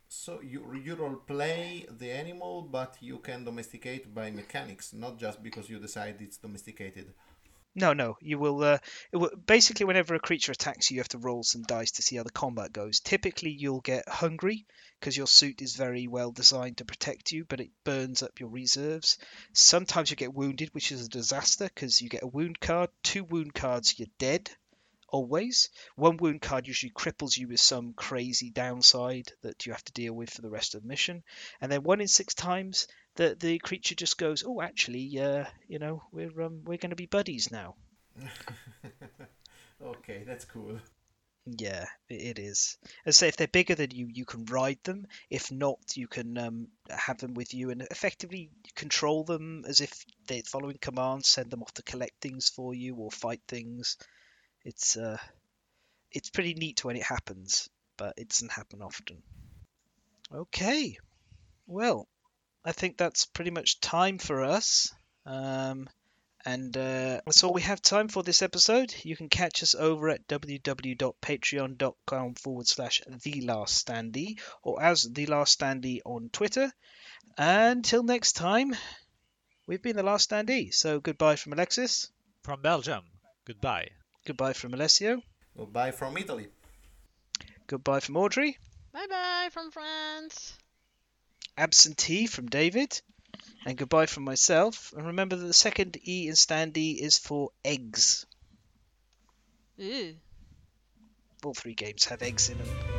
So you you role play the animal, but you can domesticate by mechanics, not just because you decide it's domesticated. No, no, you will, uh, it will. Basically, whenever a creature attacks you, you have to roll some dice to see how the combat goes. Typically, you'll get hungry because your suit is very well designed to protect you, but it burns up your reserves. Sometimes you get wounded, which is a disaster because you get a wound card. Two wound cards, you're dead. Always. One wound card usually cripples you with some crazy downside that you have to deal with for the rest of the mission. And then one in six times, the the creature just goes, "Oh, actually, uh, you know, we're um, we're going to be buddies now." okay, that's cool. Yeah, it it is. As say, if they're bigger than you, you can ride them. If not, you can um, have them with you and effectively control them as if they're following commands. Send them off to collect things for you or fight things. It's uh, it's pretty neat when it happens, but it doesn't happen often. Okay, well, I think that's pretty much time for us. Um, and uh, that's all we have time for this episode. You can catch us over at www.patreon.com forward slash The Last Standee or as The Last Standee on Twitter. Until next time, we've been The Last Standee. So goodbye from Alexis, From Belgium, goodbye. Goodbye from Alessio. Goodbye from Italy. Goodbye from Audrey. Bye bye from France. Absentee from David. And goodbye from myself. And remember that the second E in standee is for eggs. Ew. All three games have eggs in them.